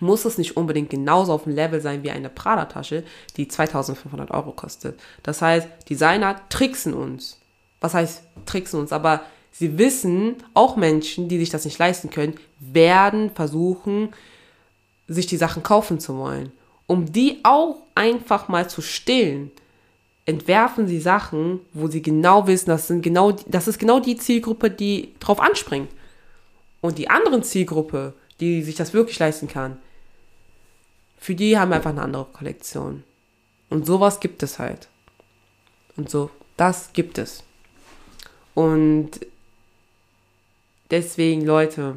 muss es nicht unbedingt genauso auf dem Level sein wie eine Prada-Tasche, die 2500 Euro kostet. Das heißt, Designer tricksen uns. Was heißt tricksen uns? Aber sie wissen, auch Menschen, die sich das nicht leisten können, werden versuchen, sich die Sachen kaufen zu wollen. Um die auch einfach mal zu stillen, entwerfen sie Sachen, wo sie genau wissen, das, sind genau, das ist genau die Zielgruppe, die drauf anspringt. Und die anderen Zielgruppe, die sich das wirklich leisten kann, für die haben wir einfach eine andere Kollektion. Und sowas gibt es halt. Und so, das gibt es. Und deswegen, Leute,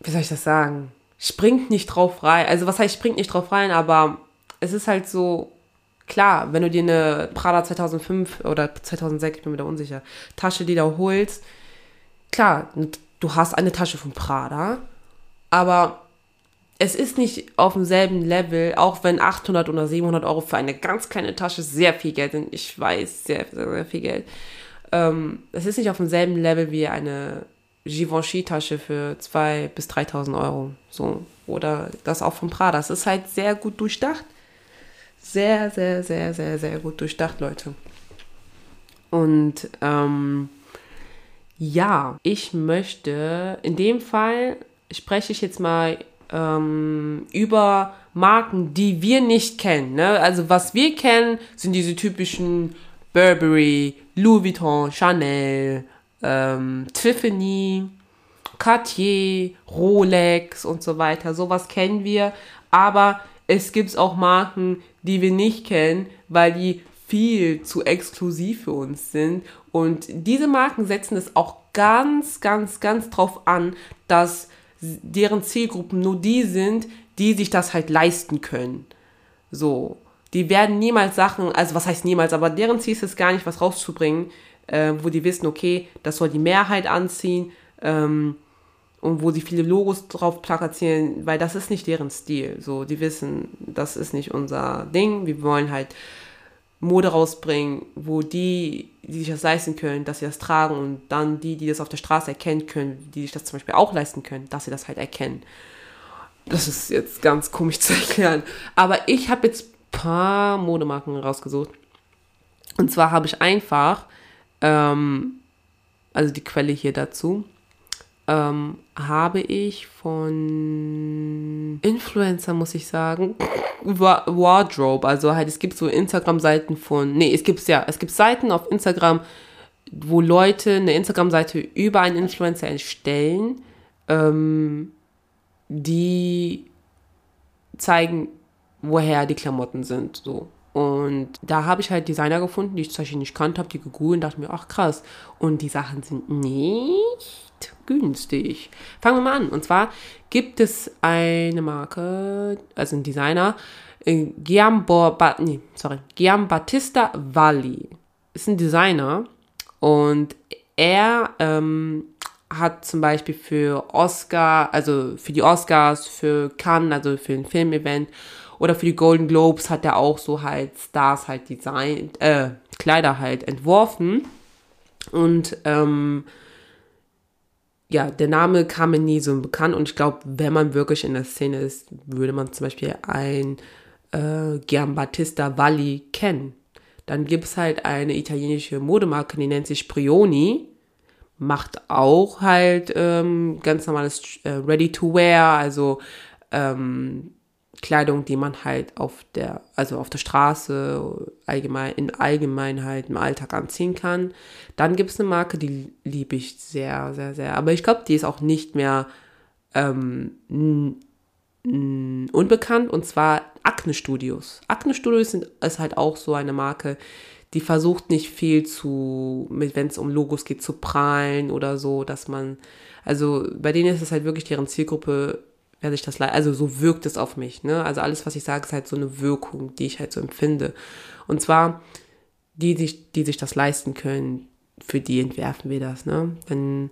wie soll ich das sagen? Springt nicht drauf rein. Also, was heißt, springt nicht drauf rein, aber es ist halt so, klar, wenn du dir eine Prada 2005 oder 2006, ich bin mir da unsicher, Tasche, die da holst, klar, du hast eine Tasche von Prada, aber es ist nicht auf demselben Level, auch wenn 800 oder 700 Euro für eine ganz kleine Tasche sehr viel Geld sind. Ich weiß, sehr, sehr, sehr viel Geld. Ähm, es ist nicht auf demselben Level wie eine Givenchy-Tasche für 2.000 bis 3.000 Euro. So. Oder das auch von Prada. Das ist halt sehr gut durchdacht. Sehr, sehr, sehr, sehr, sehr gut durchdacht, Leute. Und ähm, ja, ich möchte, in dem Fall spreche ich jetzt mal ähm, über Marken, die wir nicht kennen. Ne? Also was wir kennen, sind diese typischen Burberry, Louis Vuitton, Chanel, ähm, Tiffany, Cartier, Rolex und so weiter. Sowas kennen wir. Aber es gibt auch Marken, die wir nicht kennen, weil die viel zu exklusiv für uns sind. Und diese Marken setzen es auch ganz, ganz, ganz drauf an, dass deren Zielgruppen nur die sind, die sich das halt leisten können. So. Die werden niemals Sachen, also was heißt niemals, aber deren Ziel ist es gar nicht, was rauszubringen, äh, wo die wissen, okay, das soll die Mehrheit anziehen ähm, und wo sie viele Logos drauf plakatieren, weil das ist nicht deren Stil. So, die wissen, das ist nicht unser Ding. Wir wollen halt Mode rausbringen, wo die, die sich das leisten können, dass sie das tragen und dann die, die das auf der Straße erkennen können, die sich das zum Beispiel auch leisten können, dass sie das halt erkennen. Das ist jetzt ganz komisch zu erklären. Aber ich habe jetzt paar Modemarken rausgesucht. Und zwar habe ich einfach, ähm, also die Quelle hier dazu, ähm, habe ich von Influencer, muss ich sagen, Wardrobe. Also halt, es gibt so Instagram-Seiten von, nee, es gibt ja, es gibt Seiten auf Instagram, wo Leute eine Instagram-Seite über einen Influencer erstellen, ähm, die zeigen, woher die Klamotten sind, so. Und da habe ich halt Designer gefunden, die ich Beispiel nicht kannte, habe die gegoogelt und dachte mir, ach krass. Und die Sachen sind nicht günstig. Fangen wir mal an. Und zwar gibt es eine Marke, also ein Designer, äh, Giambattista nee, sorry, Giambattista Valli. Ist ein Designer und er ähm, hat zum Beispiel für Oscar, also für die Oscars, für Cannes, also für ein Filmevent oder für die Golden Globes hat er auch so halt Stars halt designt, äh, Kleider halt entworfen. Und ähm, ja, der Name kam mir nie so bekannt und ich glaube, wenn man wirklich in der Szene ist, würde man zum Beispiel ein äh, Giambattista Valli kennen. Dann gibt es halt eine italienische Modemarke, die nennt sich Prioni, macht auch halt ähm, ganz normales äh, Ready-to-Wear, also ähm, Kleidung, die man halt auf der, also auf der Straße, allgemein, in Allgemeinheit im Alltag anziehen kann. Dann gibt es eine Marke, die liebe ich sehr, sehr, sehr. Aber ich glaube, die ist auch nicht mehr ähm, unbekannt und zwar Acne Studios. Acne Studios sind, ist halt auch so eine Marke, die versucht nicht viel zu, wenn es um Logos geht, zu prahlen oder so, dass man, also bei denen ist es halt wirklich deren Zielgruppe wer sich das also so wirkt es auf mich, ne? Also alles, was ich sage, ist halt so eine Wirkung, die ich halt so empfinde. Und zwar die, die, die sich das leisten können, für die entwerfen wir das, ne? Dann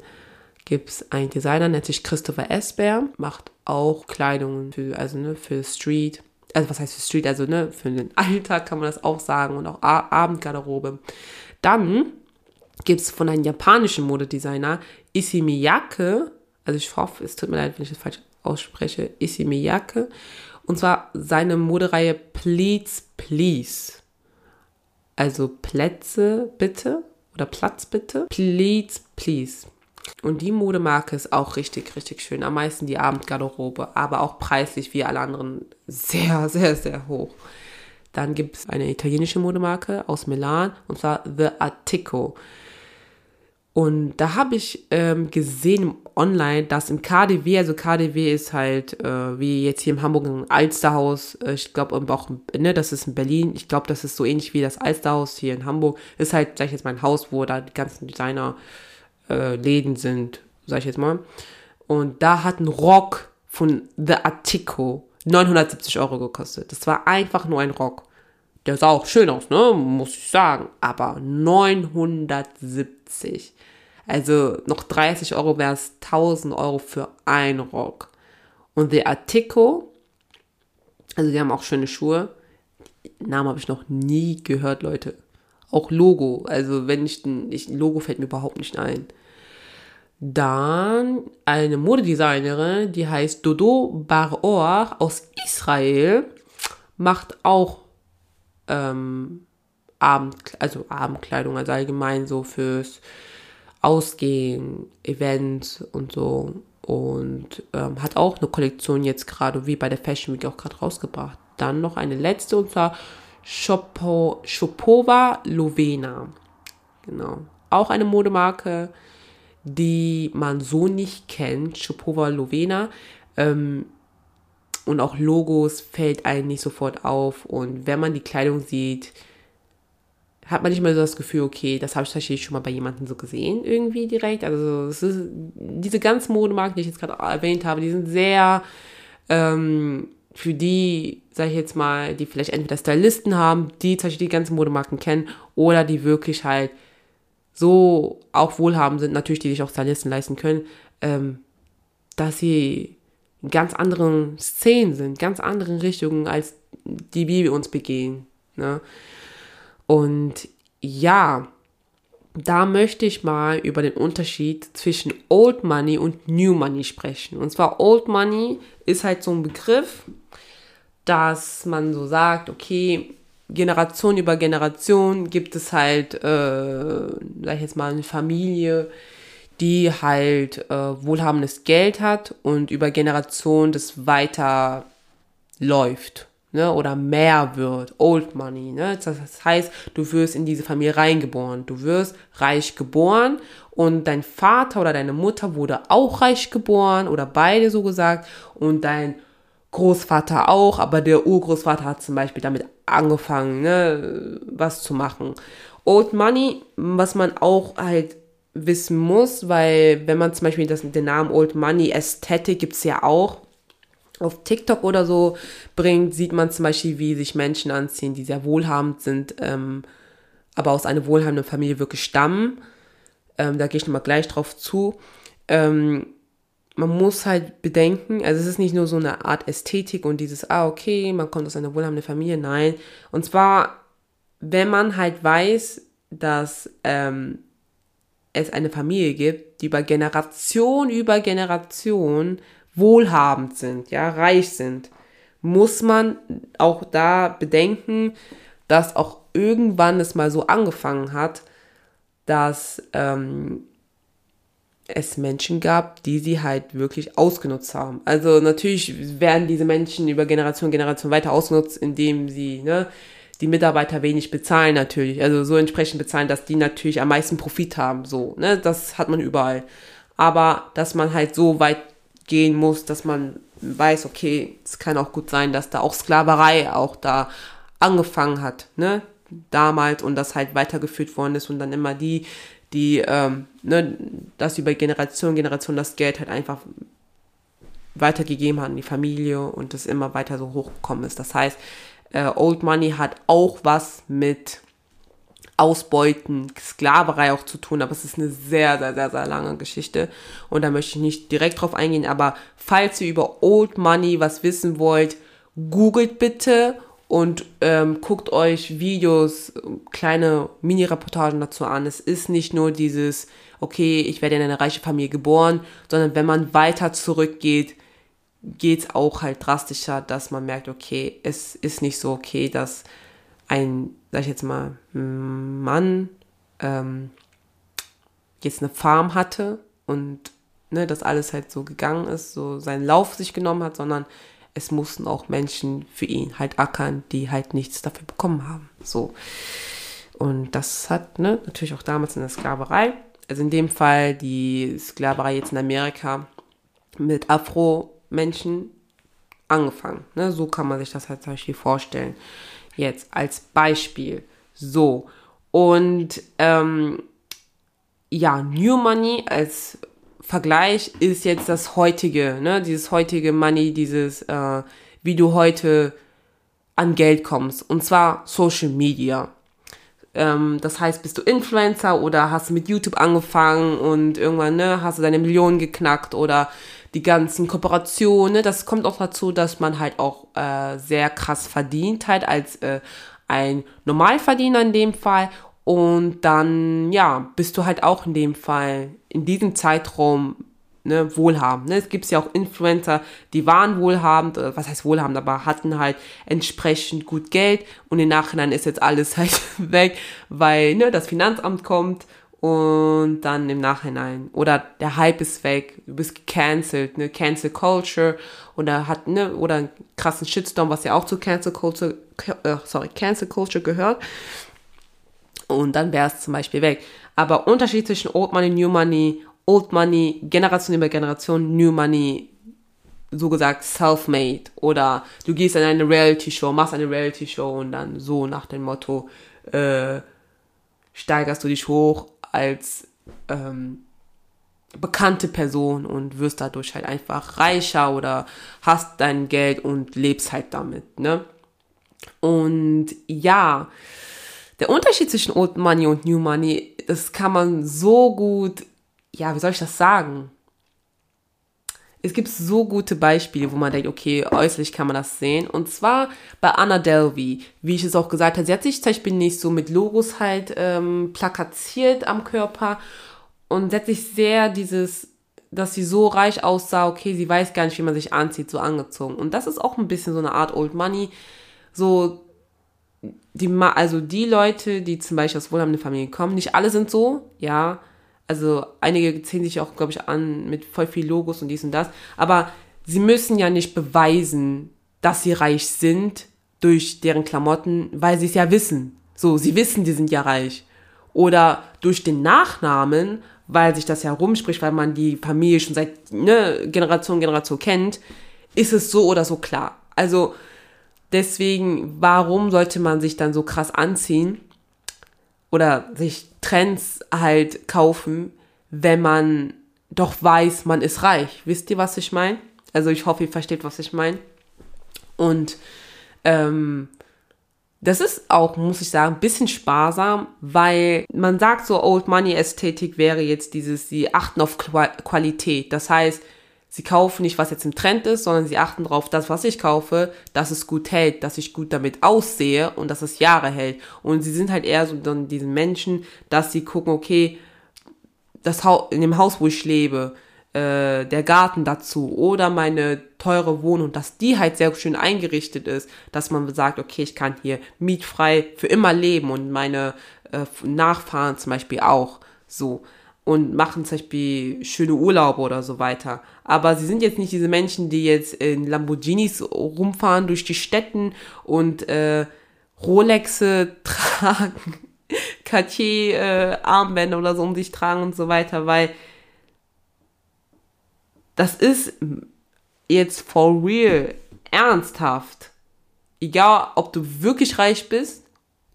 gibt es einen Designer, nennt sich Christopher Esper, macht auch Kleidung für, also ne, für Street. Also was heißt für Street? Also ne, für den Alltag kann man das auch sagen und auch Abendgarderobe. Dann gibt es von einem japanischen Modedesigner Issey Miyake, also ich hoffe, es tut mir leid, wenn ich das falsch ausspreche, Issey Miyake. Und zwar seine Modereihe Please Please. Also Plätze bitte oder Platz bitte. Please, please. Und die Modemarke ist auch richtig, richtig schön. Am meisten die Abendgarderobe, aber auch preislich wie alle anderen sehr, sehr, sehr hoch. Dann gibt es eine italienische Modemarke aus Milan und zwar The Artico. Und da habe ich ähm, gesehen online, dass im KDW, also KDW ist halt äh, wie jetzt hier in Hamburg ein Alsterhaus, äh, ich glaube auch, ne, das ist in Berlin, ich glaube, das ist so ähnlich wie das Alsterhaus hier in Hamburg, ist halt, sag ich jetzt mal, ein Haus, wo da die ganzen Designer äh, sind, sag ich jetzt mal. Und da hat ein Rock von The Artico 970 Euro gekostet. Das war einfach nur ein Rock. Der sah auch schön aus, ne? Muss ich sagen. Aber 970. Also noch 30 Euro wäre es 1000 Euro für ein Rock. Und The Artico, also die haben auch schöne Schuhe. Namen habe ich noch nie gehört, Leute. Auch Logo, also wenn ich, ich Logo fällt mir überhaupt nicht ein. Dann eine Modedesignerin, die heißt Dodo Baror aus Israel, macht auch ähm, Abend, also Abendkleidung, also allgemein so fürs Ausgehen, Events und so. Und ähm, hat auch eine Kollektion jetzt gerade, wie bei der Fashion Week auch gerade rausgebracht. Dann noch eine letzte und zwar Shopo, Shopova Lovena. Genau. Auch eine Modemarke, die man so nicht kennt. Shopova Lovena. Ähm, und auch Logos fällt einem nicht sofort auf. Und wenn man die Kleidung sieht, hat man nicht mal so das Gefühl, okay, das habe ich tatsächlich schon mal bei jemandem so gesehen, irgendwie direkt. Also es ist, diese ganzen Modemarken, die ich jetzt gerade erwähnt habe, die sind sehr ähm, für die, sage ich jetzt mal, die vielleicht entweder Stylisten haben, die tatsächlich die ganzen Modemarken kennen, oder die wirklich halt so auch wohlhabend sind, natürlich, die sich auch Stylisten leisten können, ähm, dass sie in ganz anderen Szenen sind, ganz anderen Richtungen, als die wir uns begehen. Ne? Und ja, da möchte ich mal über den Unterschied zwischen Old Money und New Money sprechen. Und zwar Old Money ist halt so ein Begriff, dass man so sagt, okay, Generation über Generation gibt es halt, äh, sag ich jetzt mal, eine Familie, die halt äh, wohlhabendes Geld hat und über Generationen das weiter läuft ne, oder mehr wird, Old Money. Ne? Das heißt, du wirst in diese Familie reingeboren. Du wirst reich geboren und dein Vater oder deine Mutter wurde auch reich geboren oder beide so gesagt und dein Großvater auch, aber der Urgroßvater hat zum Beispiel damit angefangen, ne, was zu machen. Old Money, was man auch halt wissen muss, weil wenn man zum Beispiel das, den Namen Old Money Ästhetik gibt es ja auch, auf TikTok oder so bringt, sieht man zum Beispiel, wie sich Menschen anziehen, die sehr wohlhabend sind, ähm, aber aus einer wohlhabenden Familie wirklich stammen. Ähm, da gehe ich nochmal gleich drauf zu. Ähm, man muss halt bedenken, also es ist nicht nur so eine Art Ästhetik und dieses, ah, okay, man kommt aus einer wohlhabenden Familie, nein. Und zwar, wenn man halt weiß, dass ähm, es eine Familie gibt, die über Generation über Generation wohlhabend sind, ja, reich sind, muss man auch da bedenken, dass auch irgendwann es mal so angefangen hat, dass ähm, es Menschen gab, die sie halt wirklich ausgenutzt haben. Also natürlich werden diese Menschen über Generation Generation weiter ausgenutzt, indem sie ne, die Mitarbeiter wenig bezahlen natürlich. Also so entsprechend bezahlen, dass die natürlich am meisten Profit haben. So, ne, das hat man überall. Aber dass man halt so weit gehen muss, dass man weiß, okay, es kann auch gut sein, dass da auch Sklaverei auch da angefangen hat, ne, damals und das halt weitergeführt worden ist und dann immer die, die, ähm, ne, dass über Generation, Generation das Geld halt einfach weitergegeben hat an die Familie und das immer weiter so hochgekommen ist. Das heißt, äh, Old Money hat auch was mit Ausbeuten, Sklaverei auch zu tun, aber es ist eine sehr, sehr, sehr, sehr lange Geschichte und da möchte ich nicht direkt drauf eingehen, aber falls ihr über Old Money was wissen wollt, googelt bitte und ähm, guckt euch Videos, kleine Mini-Reportagen dazu an. Es ist nicht nur dieses, okay, ich werde in eine reiche Familie geboren, sondern wenn man weiter zurückgeht, geht es auch halt drastischer, dass man merkt, okay, es ist nicht so okay, dass ein, sag ich jetzt mal, Mann ähm, jetzt eine Farm hatte und ne, das alles halt so gegangen ist, so seinen Lauf sich genommen hat, sondern es mussten auch Menschen für ihn halt ackern, die halt nichts dafür bekommen haben. So. Und das hat ne, natürlich auch damals in der Sklaverei, also in dem Fall die Sklaverei jetzt in Amerika mit Afro-Menschen angefangen. Ne? So kann man sich das halt zum Beispiel vorstellen. Jetzt als Beispiel. So. Und ähm, ja, New Money als Vergleich ist jetzt das heutige, ne? Dieses heutige Money, dieses, äh, wie du heute an Geld kommst. Und zwar Social Media. Ähm, das heißt, bist du Influencer oder hast du mit YouTube angefangen und irgendwann, ne, hast du deine Millionen geknackt oder die ganzen Kooperationen. Ne? Das kommt auch dazu, dass man halt auch äh, sehr krass verdient halt als äh, ein Normalverdiener in dem Fall. Und dann, ja, bist du halt auch in dem Fall in diesem Zeitraum ne, wohlhabend. Ne? Es gibt ja auch Influencer, die waren wohlhabend, was heißt wohlhabend, aber hatten halt entsprechend gut Geld und im Nachhinein ist jetzt alles halt weg, weil ne, das Finanzamt kommt und dann im Nachhinein. Oder der Hype ist weg, du bist gecancelt, ne, Cancel Culture. Oder hat ne? Oder einen krassen Shitstorm, was ja auch zu Cancel Culture, äh, sorry, Cancel Culture gehört. Und dann wäre es zum Beispiel weg. Aber Unterschied zwischen Old Money, New Money, Old Money, Generation über Generation, New Money, so gesagt self-made. Oder du gehst in eine Reality-Show, machst eine Reality-Show und dann so nach dem Motto äh, steigerst du dich hoch als ähm, bekannte Person und wirst dadurch halt einfach reicher oder hast dein Geld und lebst halt damit, ne? Und ja, der Unterschied zwischen Old Money und New Money, das kann man so gut, ja, wie soll ich das sagen? Es gibt so gute Beispiele, wo man denkt, okay, äußerlich kann man das sehen. Und zwar bei Anna Delvey, wie ich es auch gesagt habe. Sie hat sich zum Beispiel nicht so mit Logos halt ähm, plakatiert am Körper und sie hat sich sehr dieses, dass sie so reich aussah, okay, sie weiß gar nicht, wie man sich anzieht, so angezogen. Und das ist auch ein bisschen so eine Art Old Money. So, die, also die Leute, die zum Beispiel aus wohlhabenden Familien kommen, nicht alle sind so, ja, also einige ziehen sich auch, glaube ich, an mit voll viel Logos und dies und das. Aber sie müssen ja nicht beweisen, dass sie reich sind durch deren Klamotten, weil sie es ja wissen. So, sie wissen, die sind ja reich. Oder durch den Nachnamen, weil sich das ja rumspricht, weil man die Familie schon seit ne, Generation Generation kennt, ist es so oder so klar. Also deswegen, warum sollte man sich dann so krass anziehen oder sich Trends halt kaufen, wenn man doch weiß, man ist reich. Wisst ihr, was ich meine? Also ich hoffe, ihr versteht, was ich meine. Und ähm, das ist auch, muss ich sagen, ein bisschen sparsam, weil man sagt so, Old Money Ästhetik wäre jetzt dieses, sie achten auf Qualität. Das heißt, sie kaufen nicht, was jetzt im Trend ist, sondern sie achten darauf, das, was ich kaufe, dass es gut hält, dass ich gut damit aussehe und dass es Jahre hält. Und sie sind halt eher so dann diesen Menschen, dass sie gucken, okay, das Haus, in dem Haus, wo ich lebe, äh, der Garten dazu oder meine teure Wohnung, dass die halt sehr schön eingerichtet ist, dass man sagt, okay, ich kann hier mietfrei für immer leben und meine äh, Nachfahren zum Beispiel auch so und machen zum Beispiel schöne Urlaube oder so weiter. Aber sie sind jetzt nicht diese Menschen, die jetzt in Lamborghinis rumfahren durch die Städten und äh, Rolexe tragen, Cartier äh, oder so um sich tragen und so weiter, weil das ist jetzt for real, ernsthaft. Egal, ob du wirklich reich bist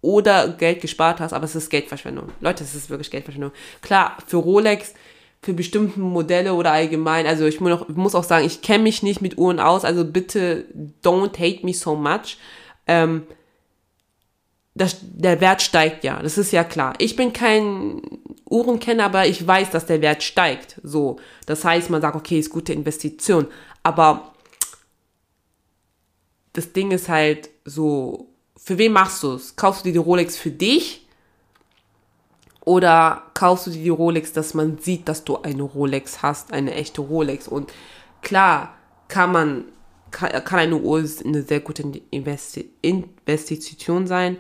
oder Geld gespart hast, aber es ist Geldverschwendung. Leute, es ist wirklich Geldverschwendung. Klar, für Rolex, für bestimmte Modelle oder allgemein, also ich muss auch, sagen, ich kenne mich nicht mit Uhren aus, also bitte don't hate me so much. Ähm, das, der Wert steigt ja, das ist ja klar. Ich bin kein Uhrenkenner, aber ich weiß, dass der Wert steigt. So, das heißt, man sagt, okay, ist gute Investition, aber das Ding ist halt so, für wen machst du es? Kaufst du dir die Rolex für dich? Oder kaufst du dir die Rolex, dass man sieht, dass du eine Rolex hast, eine echte Rolex? Und klar, kann man, kann, kann eine Uhr eine sehr gute Investi Investition sein,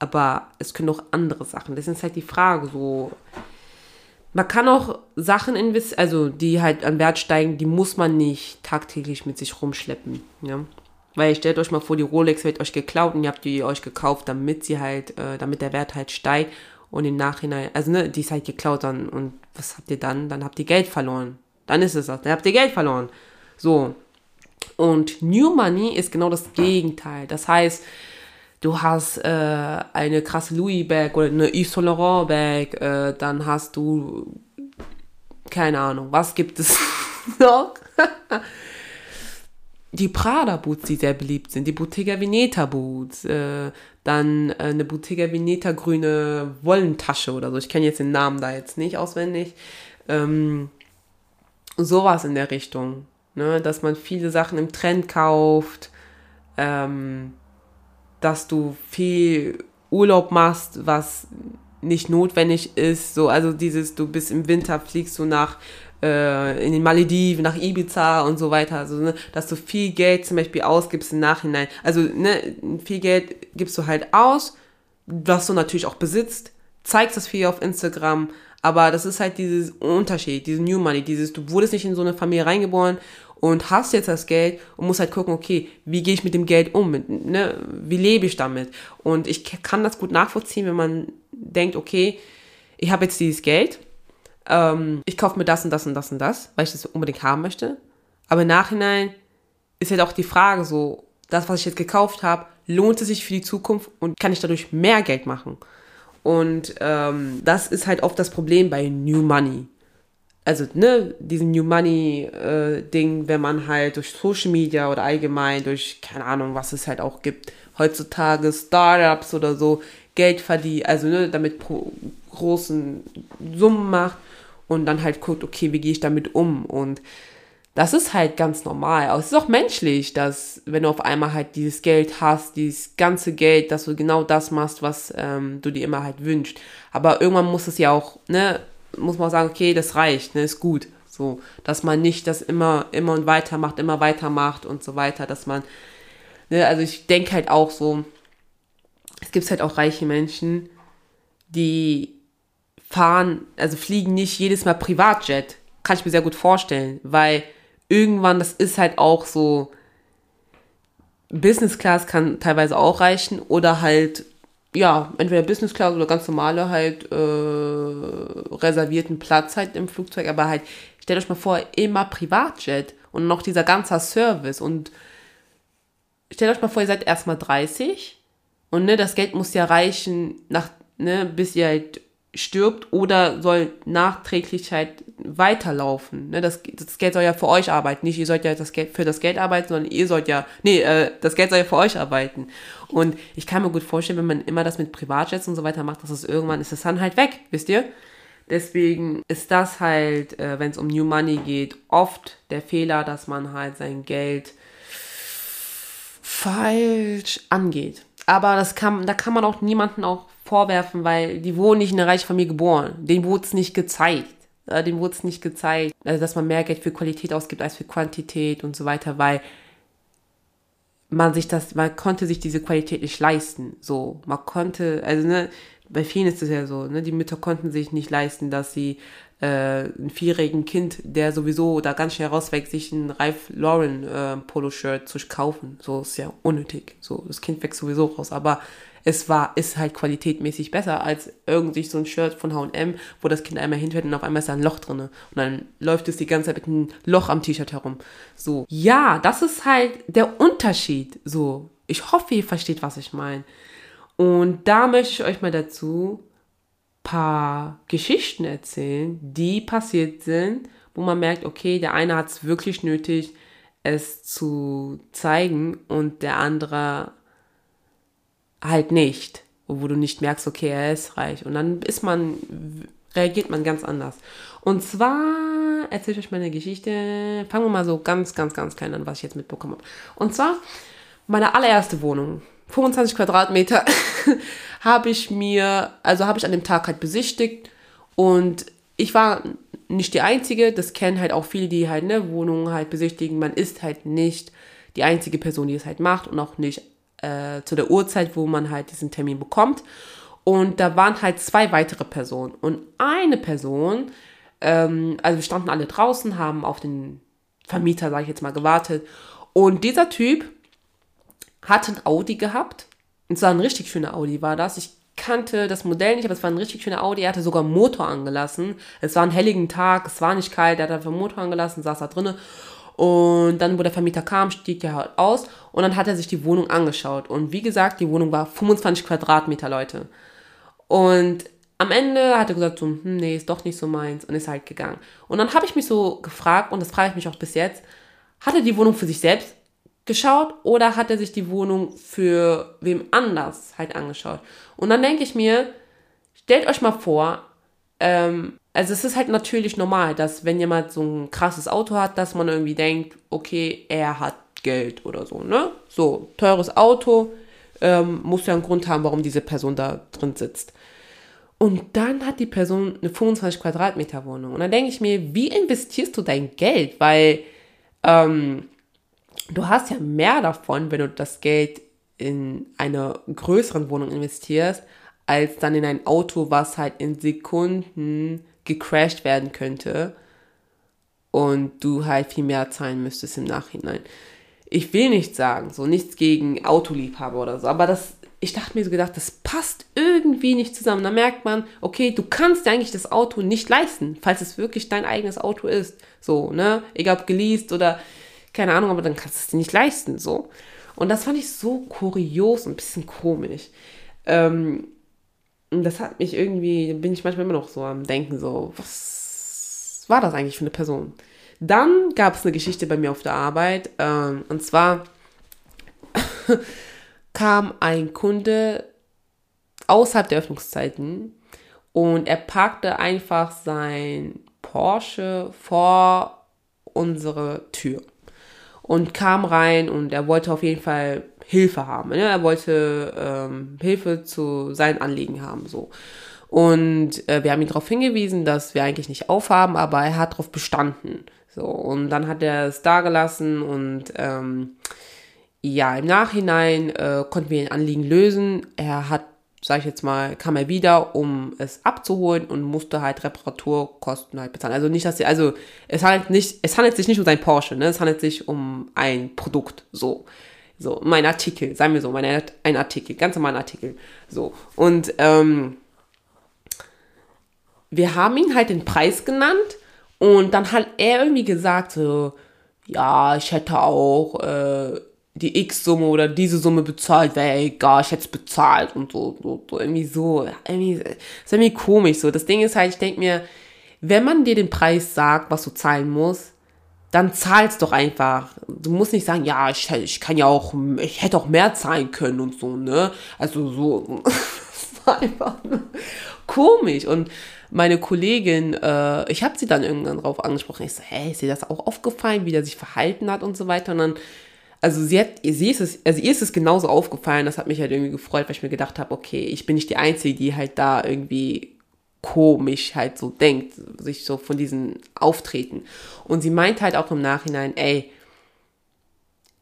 aber es können auch andere Sachen. Das ist halt die Frage, so, man kann auch Sachen investieren, also die halt an Wert steigen, die muss man nicht tagtäglich mit sich rumschleppen. Ja? Weil stellt euch mal vor, die Rolex wird euch geklaut und ihr habt die euch gekauft, damit sie halt, äh, damit der Wert halt steigt und im Nachhinein, also ne, die ist halt geklaut dann und was habt ihr dann? Dann habt ihr Geld verloren. Dann ist es das, dann habt ihr Geld verloren. So. Und New Money ist genau das Gegenteil. Das heißt, du hast äh, eine krasse Louis Bag oder eine Yves Saint Laurent Bag, äh, dann hast du keine Ahnung, was gibt es noch? Die Prada Boots, die sehr beliebt sind, die Bottega Veneta Boots, äh, dann äh, eine Bottega Veneta grüne Wollentasche oder so. Ich kenne jetzt den Namen da jetzt nicht auswendig. Ähm, sowas in der Richtung, ne? dass man viele Sachen im Trend kauft, ähm, dass du viel Urlaub machst, was nicht notwendig ist. So, also dieses, du bist im Winter, fliegst du nach äh, in den Malediven, nach Ibiza und so weiter. Also, ne, dass du viel Geld zum Beispiel ausgibst im Nachhinein. Also, ne, viel Geld gibst du halt aus, was du natürlich auch besitzt, zeigst das viel auf Instagram, aber das ist halt dieses Unterschied, dieses New Money, dieses, du wurdest nicht in so eine Familie reingeboren und hast jetzt das Geld und musst halt gucken, okay, wie gehe ich mit dem Geld um, mit, ne, wie lebe ich damit? Und ich kann das gut nachvollziehen, wenn man denkt, okay, ich habe jetzt dieses Geld, ähm, ich kaufe mir das und das und das und das, weil ich das unbedingt haben möchte. Aber im Nachhinein ist halt auch die Frage so, das, was ich jetzt gekauft habe, lohnt es sich für die Zukunft und kann ich dadurch mehr Geld machen? Und ähm, das ist halt oft das Problem bei New Money. Also, ne, diesen New Money-Ding, äh, wenn man halt durch Social Media oder allgemein durch, keine Ahnung, was es halt auch gibt, heutzutage Startups oder so, Geld verdient, also ne, damit pro großen Summen macht und dann halt guckt, okay, wie gehe ich damit um? Und das ist halt ganz normal. Es ist auch menschlich, dass wenn du auf einmal halt dieses Geld hast, dieses ganze Geld, dass du genau das machst, was ähm, du dir immer halt wünschst. Aber irgendwann muss es ja auch, ne, muss man auch sagen, okay, das reicht, ne, ist gut. So, dass man nicht das immer, immer und weiter macht, immer weiter macht und so weiter, dass man, ne, also ich denke halt auch so, es gibt halt auch reiche Menschen, die fahren, also fliegen nicht jedes Mal Privatjet. Kann ich mir sehr gut vorstellen, weil irgendwann, das ist halt auch so, Business Class kann teilweise auch reichen oder halt, ja, entweder Business Class oder ganz normale halt äh, reservierten Platz halt im Flugzeug, aber halt, stellt euch mal vor, immer Privatjet und noch dieser ganze Service und stellt euch mal vor, ihr seid erstmal 30 und ne, das Geld muss ja reichen, nach, ne, bis ihr halt stirbt oder soll nachträglich halt weiterlaufen. Ne, das, das Geld soll ja für euch arbeiten. Nicht ihr sollt ja das Geld für das Geld arbeiten, sondern ihr sollt ja, nee, äh, das Geld soll ja für euch arbeiten. Und ich kann mir gut vorstellen, wenn man immer das mit Privatjets und so weiter macht, dass es irgendwann ist es dann halt weg, wisst ihr? Deswegen ist das halt, äh, wenn es um New Money geht, oft der Fehler, dass man halt sein Geld falsch angeht. Aber das kann, da kann man auch niemanden auch vorwerfen, weil die wurden nicht in einer reichen Familie geboren. Denen wurde es nicht gezeigt. Dem wurde es nicht gezeigt, also dass man mehr Geld für Qualität ausgibt als für Quantität und so weiter, weil man sich das, man konnte sich diese Qualität nicht leisten. So, man konnte, also ne, bei vielen ist es ja so, ne, die Mütter konnten sich nicht leisten, dass sie äh, ein vierjährigen Kind, der sowieso da ganz schnell rauswächst, sich ein Ralph Lauren äh, Polo-Shirt zu kaufen. So ist ja unnötig. So, das Kind wächst sowieso raus. Aber es war, ist halt qualitätmäßig besser als irgendwie so ein Shirt von H&M, wo das Kind einmal hinfällt und auf einmal ist da ein Loch drin. Und dann läuft es die ganze Zeit mit einem Loch am T-Shirt herum. So. Ja, das ist halt der Unterschied. So. Ich hoffe, ihr versteht, was ich meine. Und da möchte ich euch mal dazu paar Geschichten erzählen, die passiert sind, wo man merkt, okay, der eine hat es wirklich nötig, es zu zeigen und der andere halt nicht. Wo du nicht merkst, okay, er ist reich. Und dann ist man, reagiert man ganz anders. Und zwar erzähle ich euch meine Geschichte. Fangen wir mal so ganz, ganz, ganz klein an, was ich jetzt mitbekommen habe. Und zwar meine allererste Wohnung. 25 Quadratmeter habe ich mir, also habe ich an dem Tag halt besichtigt und ich war nicht die Einzige, das kennen halt auch viele, die halt ne, Wohnungen halt besichtigen. Man ist halt nicht die einzige Person, die es halt macht und auch nicht äh, zu der Uhrzeit, wo man halt diesen Termin bekommt. Und da waren halt zwei weitere Personen. Und eine Person, ähm, also wir standen alle draußen, haben auf den Vermieter, sage ich jetzt mal, gewartet. Und dieser Typ hatte ein Audi gehabt. Und zwar ein richtig schöner Audi war das. Ich kannte das Modell nicht, aber es war ein richtig schöner Audi. Er hatte sogar einen Motor angelassen. Es war ein helligen Tag, es war nicht kalt, er hat einfach einen Motor angelassen, saß da drinnen. Und dann, wo der Vermieter kam, stieg er halt aus und dann hat er sich die Wohnung angeschaut. Und wie gesagt, die Wohnung war 25 Quadratmeter, Leute. Und am Ende hat er gesagt, so, hm, nee, ist doch nicht so meins und ist halt gegangen. Und dann habe ich mich so gefragt, und das frage ich mich auch bis jetzt, hat er die Wohnung für sich selbst geschaut oder hat er sich die Wohnung für wem anders halt angeschaut? Und dann denke ich mir, stellt euch mal vor, ähm, also es ist halt natürlich normal, dass wenn jemand so ein krasses Auto hat, dass man irgendwie denkt, okay, er hat Geld oder so, ne? So, teures Auto, ähm, muss ja einen Grund haben, warum diese Person da drin sitzt. Und dann hat die Person eine 25 Quadratmeter Wohnung. Und dann denke ich mir, wie investierst du dein Geld? Weil ähm, du hast ja mehr davon, wenn du das Geld in eine größeren Wohnung investierst, als dann in ein Auto, was halt in Sekunden gecrashed werden könnte und du halt viel mehr zahlen müsstest im Nachhinein. Ich will nicht sagen, so nichts gegen Autoliebhaber oder so, aber das, ich dachte mir so gedacht, das passt irgendwie nicht zusammen. Da merkt man, okay, du kannst dir eigentlich das Auto nicht leisten, falls es wirklich dein eigenes Auto ist. So, ne? Egal ob geleast oder keine Ahnung, aber dann kannst du es dir nicht leisten, so. Und das fand ich so kurios und ein bisschen komisch. Ähm, und das hat mich irgendwie, bin ich manchmal immer noch so am Denken, so, was war das eigentlich für eine Person? Dann gab es eine Geschichte bei mir auf der Arbeit, ähm, und zwar kam ein Kunde außerhalb der Öffnungszeiten und er parkte einfach sein Porsche vor unsere Tür und kam rein und er wollte auf jeden Fall Hilfe haben. Ne? Er wollte ähm, Hilfe zu seinen Anliegen haben. so. Und äh, wir haben ihn darauf hingewiesen, dass wir eigentlich nicht aufhaben, aber er hat darauf bestanden. So, und dann hat er es da gelassen und ähm, ja, im Nachhinein äh, konnten wir ihn Anliegen lösen. Er hat sag ich jetzt mal, kam er wieder, um es abzuholen und musste halt Reparaturkosten halt bezahlen. Also nicht, dass sie, also es handelt nicht, es handelt sich nicht um sein Porsche, ne? Es handelt sich um ein Produkt, so. So, mein Artikel, sagen wir so, mein, ein Artikel, ganz normal Artikel. So. Und ähm, wir haben ihn halt den Preis genannt und dann hat er irgendwie gesagt, so, ja, ich hätte auch äh, die X-Summe oder diese Summe bezahlt, wäre egal, ich hätte es bezahlt und so, so, so, irgendwie so, irgendwie, ist irgendwie komisch so. Das Ding ist halt, ich denke mir, wenn man dir den Preis sagt, was du zahlen musst, dann zahlst doch einfach. Du musst nicht sagen, ja, ich, ich kann ja auch, ich hätte auch mehr zahlen können und so, ne? Also so, einfach komisch und meine Kollegin, äh, ich habe sie dann irgendwann drauf angesprochen, ich so, hey, ist dir das auch aufgefallen, wie der sich verhalten hat und so weiter und dann also sie hat, sie ist es, also ihr ist es genauso aufgefallen, das hat mich halt irgendwie gefreut, weil ich mir gedacht habe, okay, ich bin nicht die Einzige, die halt da irgendwie komisch halt so denkt, sich so von diesen Auftreten. Und sie meint halt auch im Nachhinein, ey,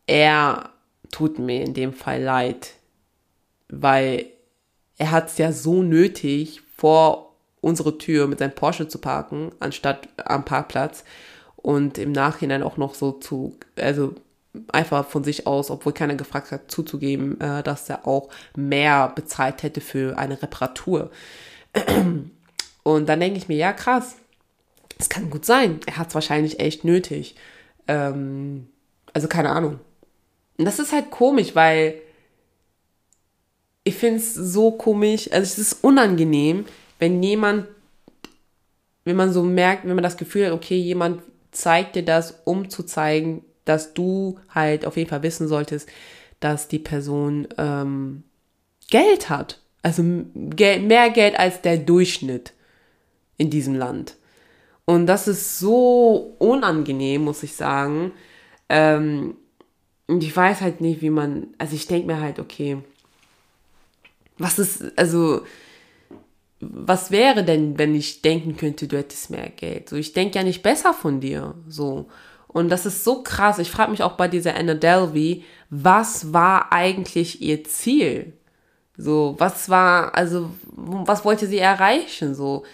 er tut mir in dem Fall leid, weil er hat es ja so nötig, vor unsere Tür mit seinem Porsche zu parken, anstatt am Parkplatz und im Nachhinein auch noch so zu, also einfach von sich aus, obwohl keiner gefragt hat, zuzugeben, äh, dass er auch mehr bezahlt hätte für eine Reparatur. Und dann denke ich mir, ja, krass, es kann gut sein. Er hat es wahrscheinlich echt nötig. Ähm, also keine Ahnung. Und das ist halt komisch, weil ich finde es so komisch, also es ist unangenehm, wenn jemand, wenn man so merkt, wenn man das Gefühl hat, okay, jemand zeigt dir das, um zu zeigen, dass du halt auf jeden Fall wissen solltest, dass die Person ähm, Geld hat. Also mehr Geld als der Durchschnitt in diesem Land. Und das ist so unangenehm, muss ich sagen. Ähm, und ich weiß halt nicht, wie man, also ich denke mir halt, okay, was ist, also, was wäre denn, wenn ich denken könnte, du hättest mehr Geld? So, ich denke ja nicht besser von dir, so. Und das ist so krass. Ich frage mich auch bei dieser Anna Delvey, was war eigentlich ihr Ziel? So, was war, also, was wollte sie erreichen? So,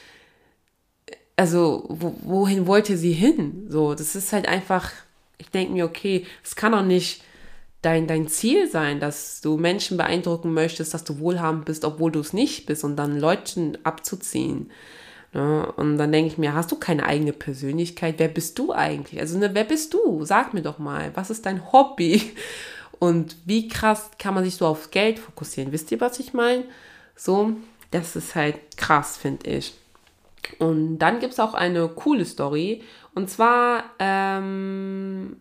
also, wo, wohin wollte sie hin? So, das ist halt einfach, ich denke mir, okay, es kann doch nicht dein, dein Ziel sein, dass du Menschen beeindrucken möchtest, dass du wohlhabend bist, obwohl du es nicht bist und dann Leuten abzuziehen. Ne? Und dann denke ich mir, hast du keine eigene Persönlichkeit? Wer bist du eigentlich? Also, ne, wer bist du? Sag mir doch mal, was ist dein Hobby? Und wie krass kann man sich so aufs Geld fokussieren? Wisst ihr, was ich meine? So, das ist halt krass, finde ich. Und dann gibt es auch eine coole Story. Und zwar ähm,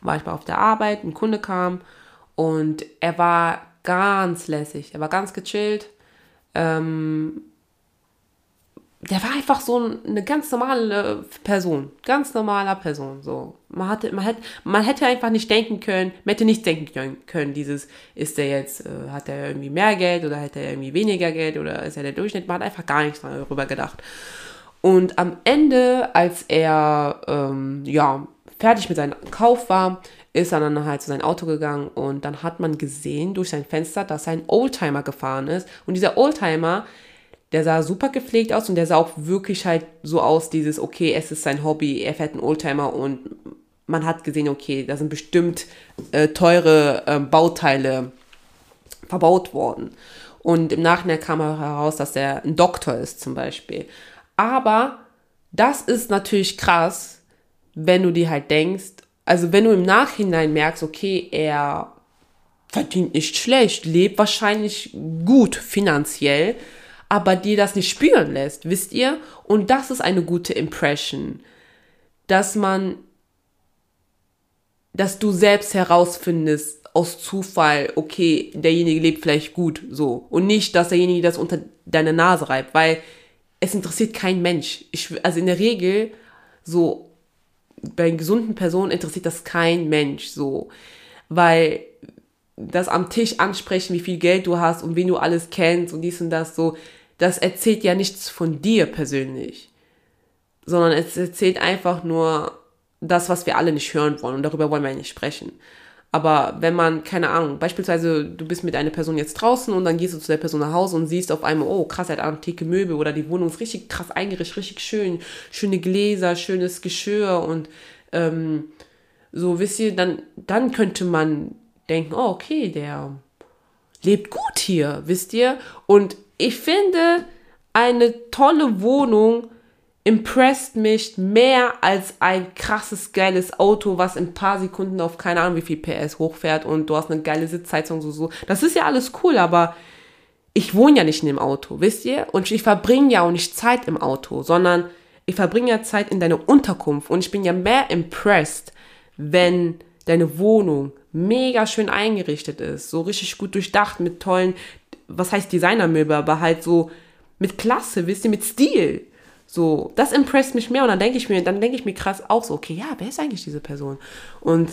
war ich mal auf der Arbeit, ein Kunde kam und er war ganz lässig, er war ganz gechillt. Ähm, der war einfach so eine ganz normale Person, ganz normaler Person. So, man hatte, man hätte, man hätte einfach nicht denken können, man hätte nicht denken können, dieses, ist der jetzt, äh, hat er irgendwie mehr Geld oder hat er irgendwie weniger Geld oder ist er der Durchschnitt? Man hat einfach gar nichts darüber gedacht. Und am Ende, als er ähm, ja fertig mit seinem Kauf war, ist er dann halt zu seinem Auto gegangen und dann hat man gesehen durch sein Fenster, dass ein Oldtimer gefahren ist und dieser Oldtimer der sah super gepflegt aus und der sah auch wirklich halt so aus, dieses, okay, es ist sein Hobby, er fährt einen Oldtimer und man hat gesehen, okay, da sind bestimmt äh, teure äh, Bauteile verbaut worden. Und im Nachhinein kam heraus, dass er ein Doktor ist zum Beispiel. Aber das ist natürlich krass, wenn du dir halt denkst, also wenn du im Nachhinein merkst, okay, er verdient nicht schlecht, lebt wahrscheinlich gut finanziell, aber dir das nicht spüren lässt, wisst ihr? Und das ist eine gute Impression, dass man, dass du selbst herausfindest aus Zufall, okay, derjenige lebt vielleicht gut, so. Und nicht, dass derjenige das unter deine Nase reibt, weil es interessiert kein Mensch. Ich, also in der Regel, so, bei gesunden Personen interessiert das kein Mensch, so. Weil das am Tisch ansprechen, wie viel Geld du hast und wen du alles kennst und dies und das, so, das erzählt ja nichts von dir persönlich, sondern es erzählt einfach nur das, was wir alle nicht hören wollen und darüber wollen wir nicht sprechen. Aber wenn man, keine Ahnung, beispielsweise du bist mit einer Person jetzt draußen und dann gehst du zu der Person nach Hause und siehst auf einmal, oh krass, er hat antike Möbel oder die Wohnung ist richtig krass eingerichtet, richtig schön, schöne Gläser, schönes Geschirr und ähm, so, wisst ihr, dann, dann könnte man denken, oh okay, der lebt gut hier, wisst ihr? Und ich finde, eine tolle Wohnung impresst mich mehr als ein krasses, geiles Auto, was in ein paar Sekunden auf keine Ahnung wie viel PS hochfährt und du hast eine geile Sitzheizung, so, so. Das ist ja alles cool, aber ich wohne ja nicht in dem Auto, wisst ihr? Und ich verbringe ja auch nicht Zeit im Auto, sondern ich verbringe ja Zeit in deiner Unterkunft und ich bin ja mehr impressed, wenn deine Wohnung mega schön eingerichtet ist, so richtig gut durchdacht mit tollen was heißt Designermöbel, aber halt so mit Klasse, wisst ihr, mit Stil. So, das impresst mich mehr und dann denke ich mir, dann denke ich mir krass auch so, okay, ja, wer ist eigentlich diese Person? Und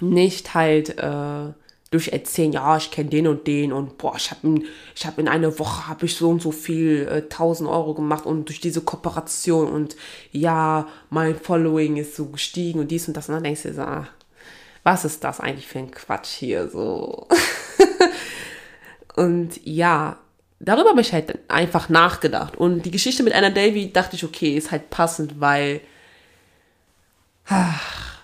nicht halt äh, durch erzählen, ja, ich kenne den und den und boah, ich habe in, hab in einer Woche habe ich so und so viel äh, 1000 Euro gemacht und durch diese Kooperation und ja, mein Following ist so gestiegen und dies und das und dann denkst du dir so, ah, was ist das eigentlich für ein Quatsch hier so? Und ja, darüber habe ich halt einfach nachgedacht. Und die Geschichte mit Anna Davy dachte ich, okay, ist halt passend, weil ach,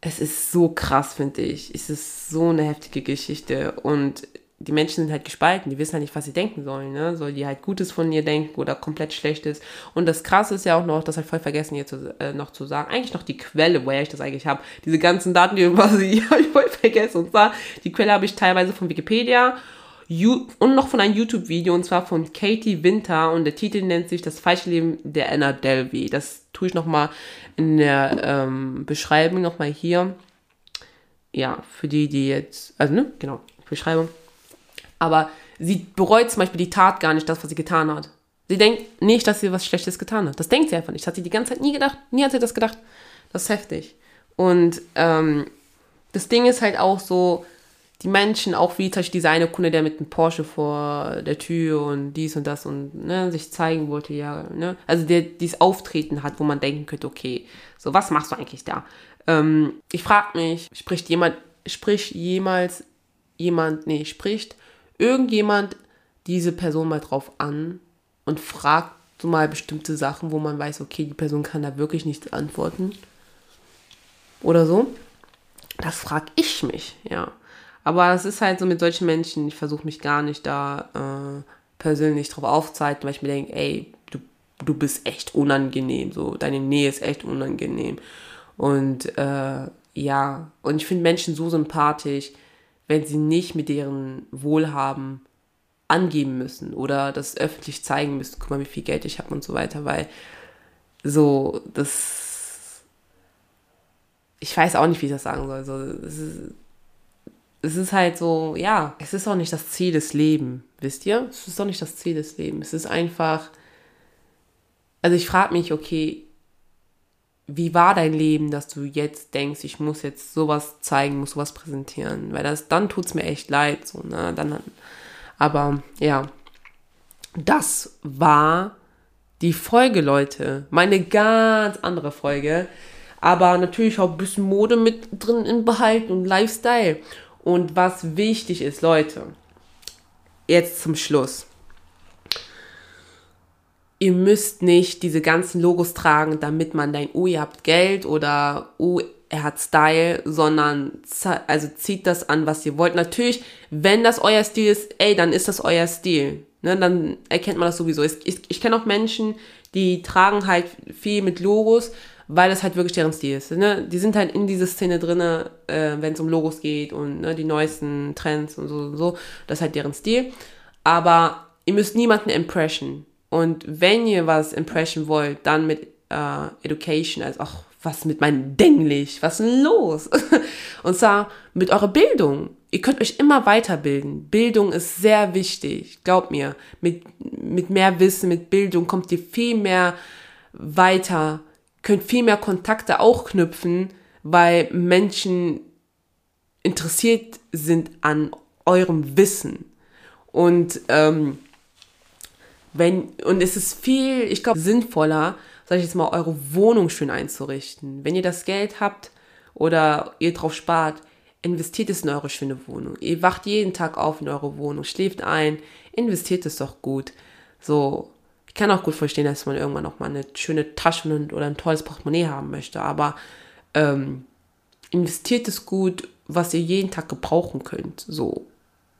es ist so krass, finde ich. Es ist so eine heftige Geschichte. Und die Menschen sind halt gespalten, die wissen halt nicht, was sie denken sollen, ne? Soll die halt Gutes von ihr denken oder komplett Schlechtes. Und das Krasse ist ja auch noch, das ich voll vergessen hier zu, äh, noch zu sagen, eigentlich noch die Quelle, woher ich das eigentlich habe. Diese ganzen Daten, die habe ich voll vergessen. Und zwar, die Quelle habe ich teilweise von Wikipedia und noch von einem YouTube-Video und zwar von Katie Winter und der Titel nennt sich Das falsche Leben der Anna Delvey. Das tue ich nochmal in der ähm, Beschreibung nochmal hier. Ja, für die, die jetzt, also ne, genau, Beschreibung. Aber sie bereut zum Beispiel die Tat gar nicht, das, was sie getan hat. Sie denkt nicht, dass sie was Schlechtes getan hat. Das denkt sie einfach nicht. Das hat sie die ganze Zeit nie gedacht. Nie hat sie das gedacht. Das ist heftig. Und ähm, das Ding ist halt auch so, die Menschen, auch wie zum Beispiel dieser eine Kunde, der mit einem Porsche vor der Tür und dies und das und ne, sich zeigen wollte, ja, ne? Also der dieses Auftreten hat, wo man denken könnte, okay, so was machst du eigentlich da? Ähm, ich frage mich, spricht jemand, spricht jemals jemand, nee, spricht irgendjemand diese Person mal drauf an und fragt so mal bestimmte Sachen, wo man weiß, okay, die Person kann da wirklich nichts antworten oder so. Das frage ich mich, ja. Aber es ist halt so mit solchen Menschen, ich versuche mich gar nicht da äh, persönlich drauf aufzuhalten, weil ich mir denke, ey, du, du bist echt unangenehm, so, deine Nähe ist echt unangenehm. Und äh, ja, und ich finde Menschen so sympathisch, wenn sie nicht mit deren Wohlhaben angeben müssen oder das öffentlich zeigen müssen, guck mal, wie viel Geld ich habe und so weiter, weil so, das, ich weiß auch nicht, wie ich das sagen soll, so, es ist, es ist halt so, ja, es ist auch nicht das Ziel des Lebens, wisst ihr? Es ist auch nicht das Ziel des Lebens. Es ist einfach, also ich frage mich, okay, wie war dein Leben, dass du jetzt denkst, ich muss jetzt sowas zeigen, muss sowas präsentieren, weil das, dann tut es mir echt leid, so, ne, dann, aber ja, das war die Folge, Leute, meine ganz andere Folge, aber natürlich auch ein bisschen Mode mit drin behalten und Lifestyle und was wichtig ist, Leute, jetzt zum Schluss. Ihr müsst nicht diese ganzen Logos tragen, damit man denkt, oh, ihr habt Geld oder oh, er hat Style, sondern also zieht das an, was ihr wollt. Natürlich, wenn das euer Stil ist, ey, dann ist das euer Stil. Ne, dann erkennt man das sowieso. Ich, ich, ich kenne auch Menschen, die tragen halt viel mit Logos, weil das halt wirklich deren Stil ist. Ne? Die sind halt in dieser Szene drin, äh, wenn es um Logos geht und ne, die neuesten Trends und so und so. Das ist halt deren Stil. Aber ihr müsst niemanden impression. Und wenn ihr was impression wollt, dann mit äh, Education, also auch was mit meinem Denglisch, was ist denn los? und zwar mit eurer Bildung. Ihr könnt euch immer weiterbilden. Bildung ist sehr wichtig. Glaubt mir, mit, mit mehr Wissen, mit Bildung kommt ihr viel mehr weiter könnt viel mehr Kontakte auch knüpfen, weil Menschen interessiert sind an eurem Wissen. Und ähm, wenn, und es ist viel, ich glaube, sinnvoller, sag ich jetzt mal, eure Wohnung schön einzurichten. Wenn ihr das Geld habt oder ihr drauf spart, investiert es in eure schöne Wohnung. Ihr wacht jeden Tag auf in eure Wohnung, schläft ein, investiert es doch gut. So, ich kann auch gut verstehen, dass man irgendwann noch mal eine schöne Tasche oder ein tolles Portemonnaie haben möchte, aber ähm, investiert es gut, was ihr jeden Tag gebrauchen könnt, so,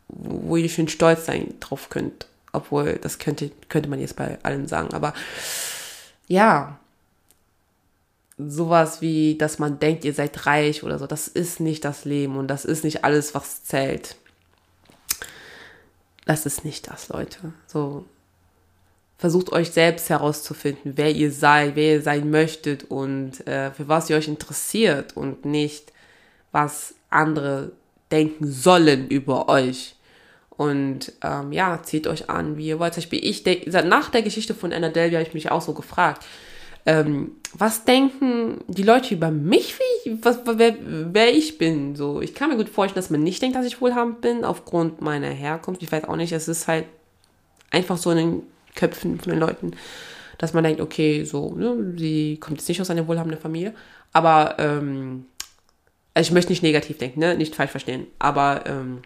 wo ihr schön stolz sein drauf könnt. Obwohl, das könnte, könnte man jetzt bei allen sagen, aber ja, sowas wie, dass man denkt, ihr seid reich oder so, das ist nicht das Leben und das ist nicht alles, was zählt. Das ist nicht das, Leute. So, versucht euch selbst herauszufinden, wer ihr seid, wer ihr sein möchtet und äh, für was ihr euch interessiert und nicht, was andere denken sollen über euch. Und ähm, ja, zieht euch an, wie ihr wollt. Zum Beispiel, ich nach der Geschichte von Anna Delvey habe ich mich auch so gefragt, ähm, was denken die Leute über mich, wie ich, was, wer, wer ich bin? So, ich kann mir gut vorstellen, dass man nicht denkt, dass ich wohlhabend bin, aufgrund meiner Herkunft. Ich weiß auch nicht, es ist halt einfach so ein Köpfen von den Leuten, dass man denkt, okay, so, ne, sie kommt jetzt nicht aus einer wohlhabenden Familie, aber ähm, also ich möchte nicht negativ denken, ne, nicht falsch verstehen, aber ähm,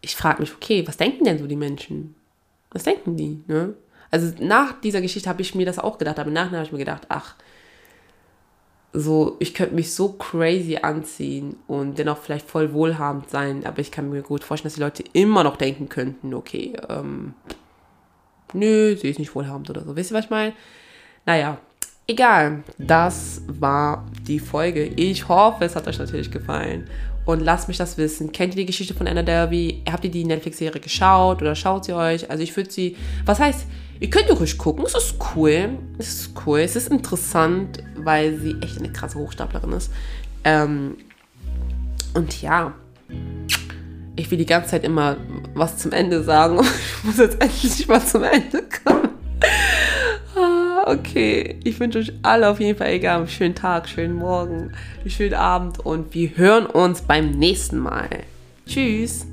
ich frage mich, okay, was denken denn so die Menschen? Was denken die, ne? Also nach dieser Geschichte habe ich mir das auch gedacht, aber nachher habe ich mir gedacht, ach, so, ich könnte mich so crazy anziehen und dennoch vielleicht voll wohlhabend sein, aber ich kann mir gut vorstellen, dass die Leute immer noch denken könnten, okay, ähm, nö, sie ist nicht wohlhabend oder so. Wisst ihr, was ich meine? Naja, egal. Das war die Folge. Ich hoffe, es hat euch natürlich gefallen. Und lasst mich das wissen. Kennt ihr die Geschichte von Anna Derby? Habt ihr die Netflix-Serie geschaut oder schaut sie euch? Also ich würde sie. Was heißt, ihr könnt ruhig gucken. Es ist cool. Es ist cool. Es ist interessant, weil sie echt eine krasse Hochstaplerin ist. Ähm, und ja ich will die ganze Zeit immer was zum Ende sagen. Ich muss jetzt endlich mal zum Ende kommen. Ah, okay, ich wünsche euch alle auf jeden Fall egal, einen schönen Tag, schönen Morgen, schönen Abend und wir hören uns beim nächsten Mal. Tschüss.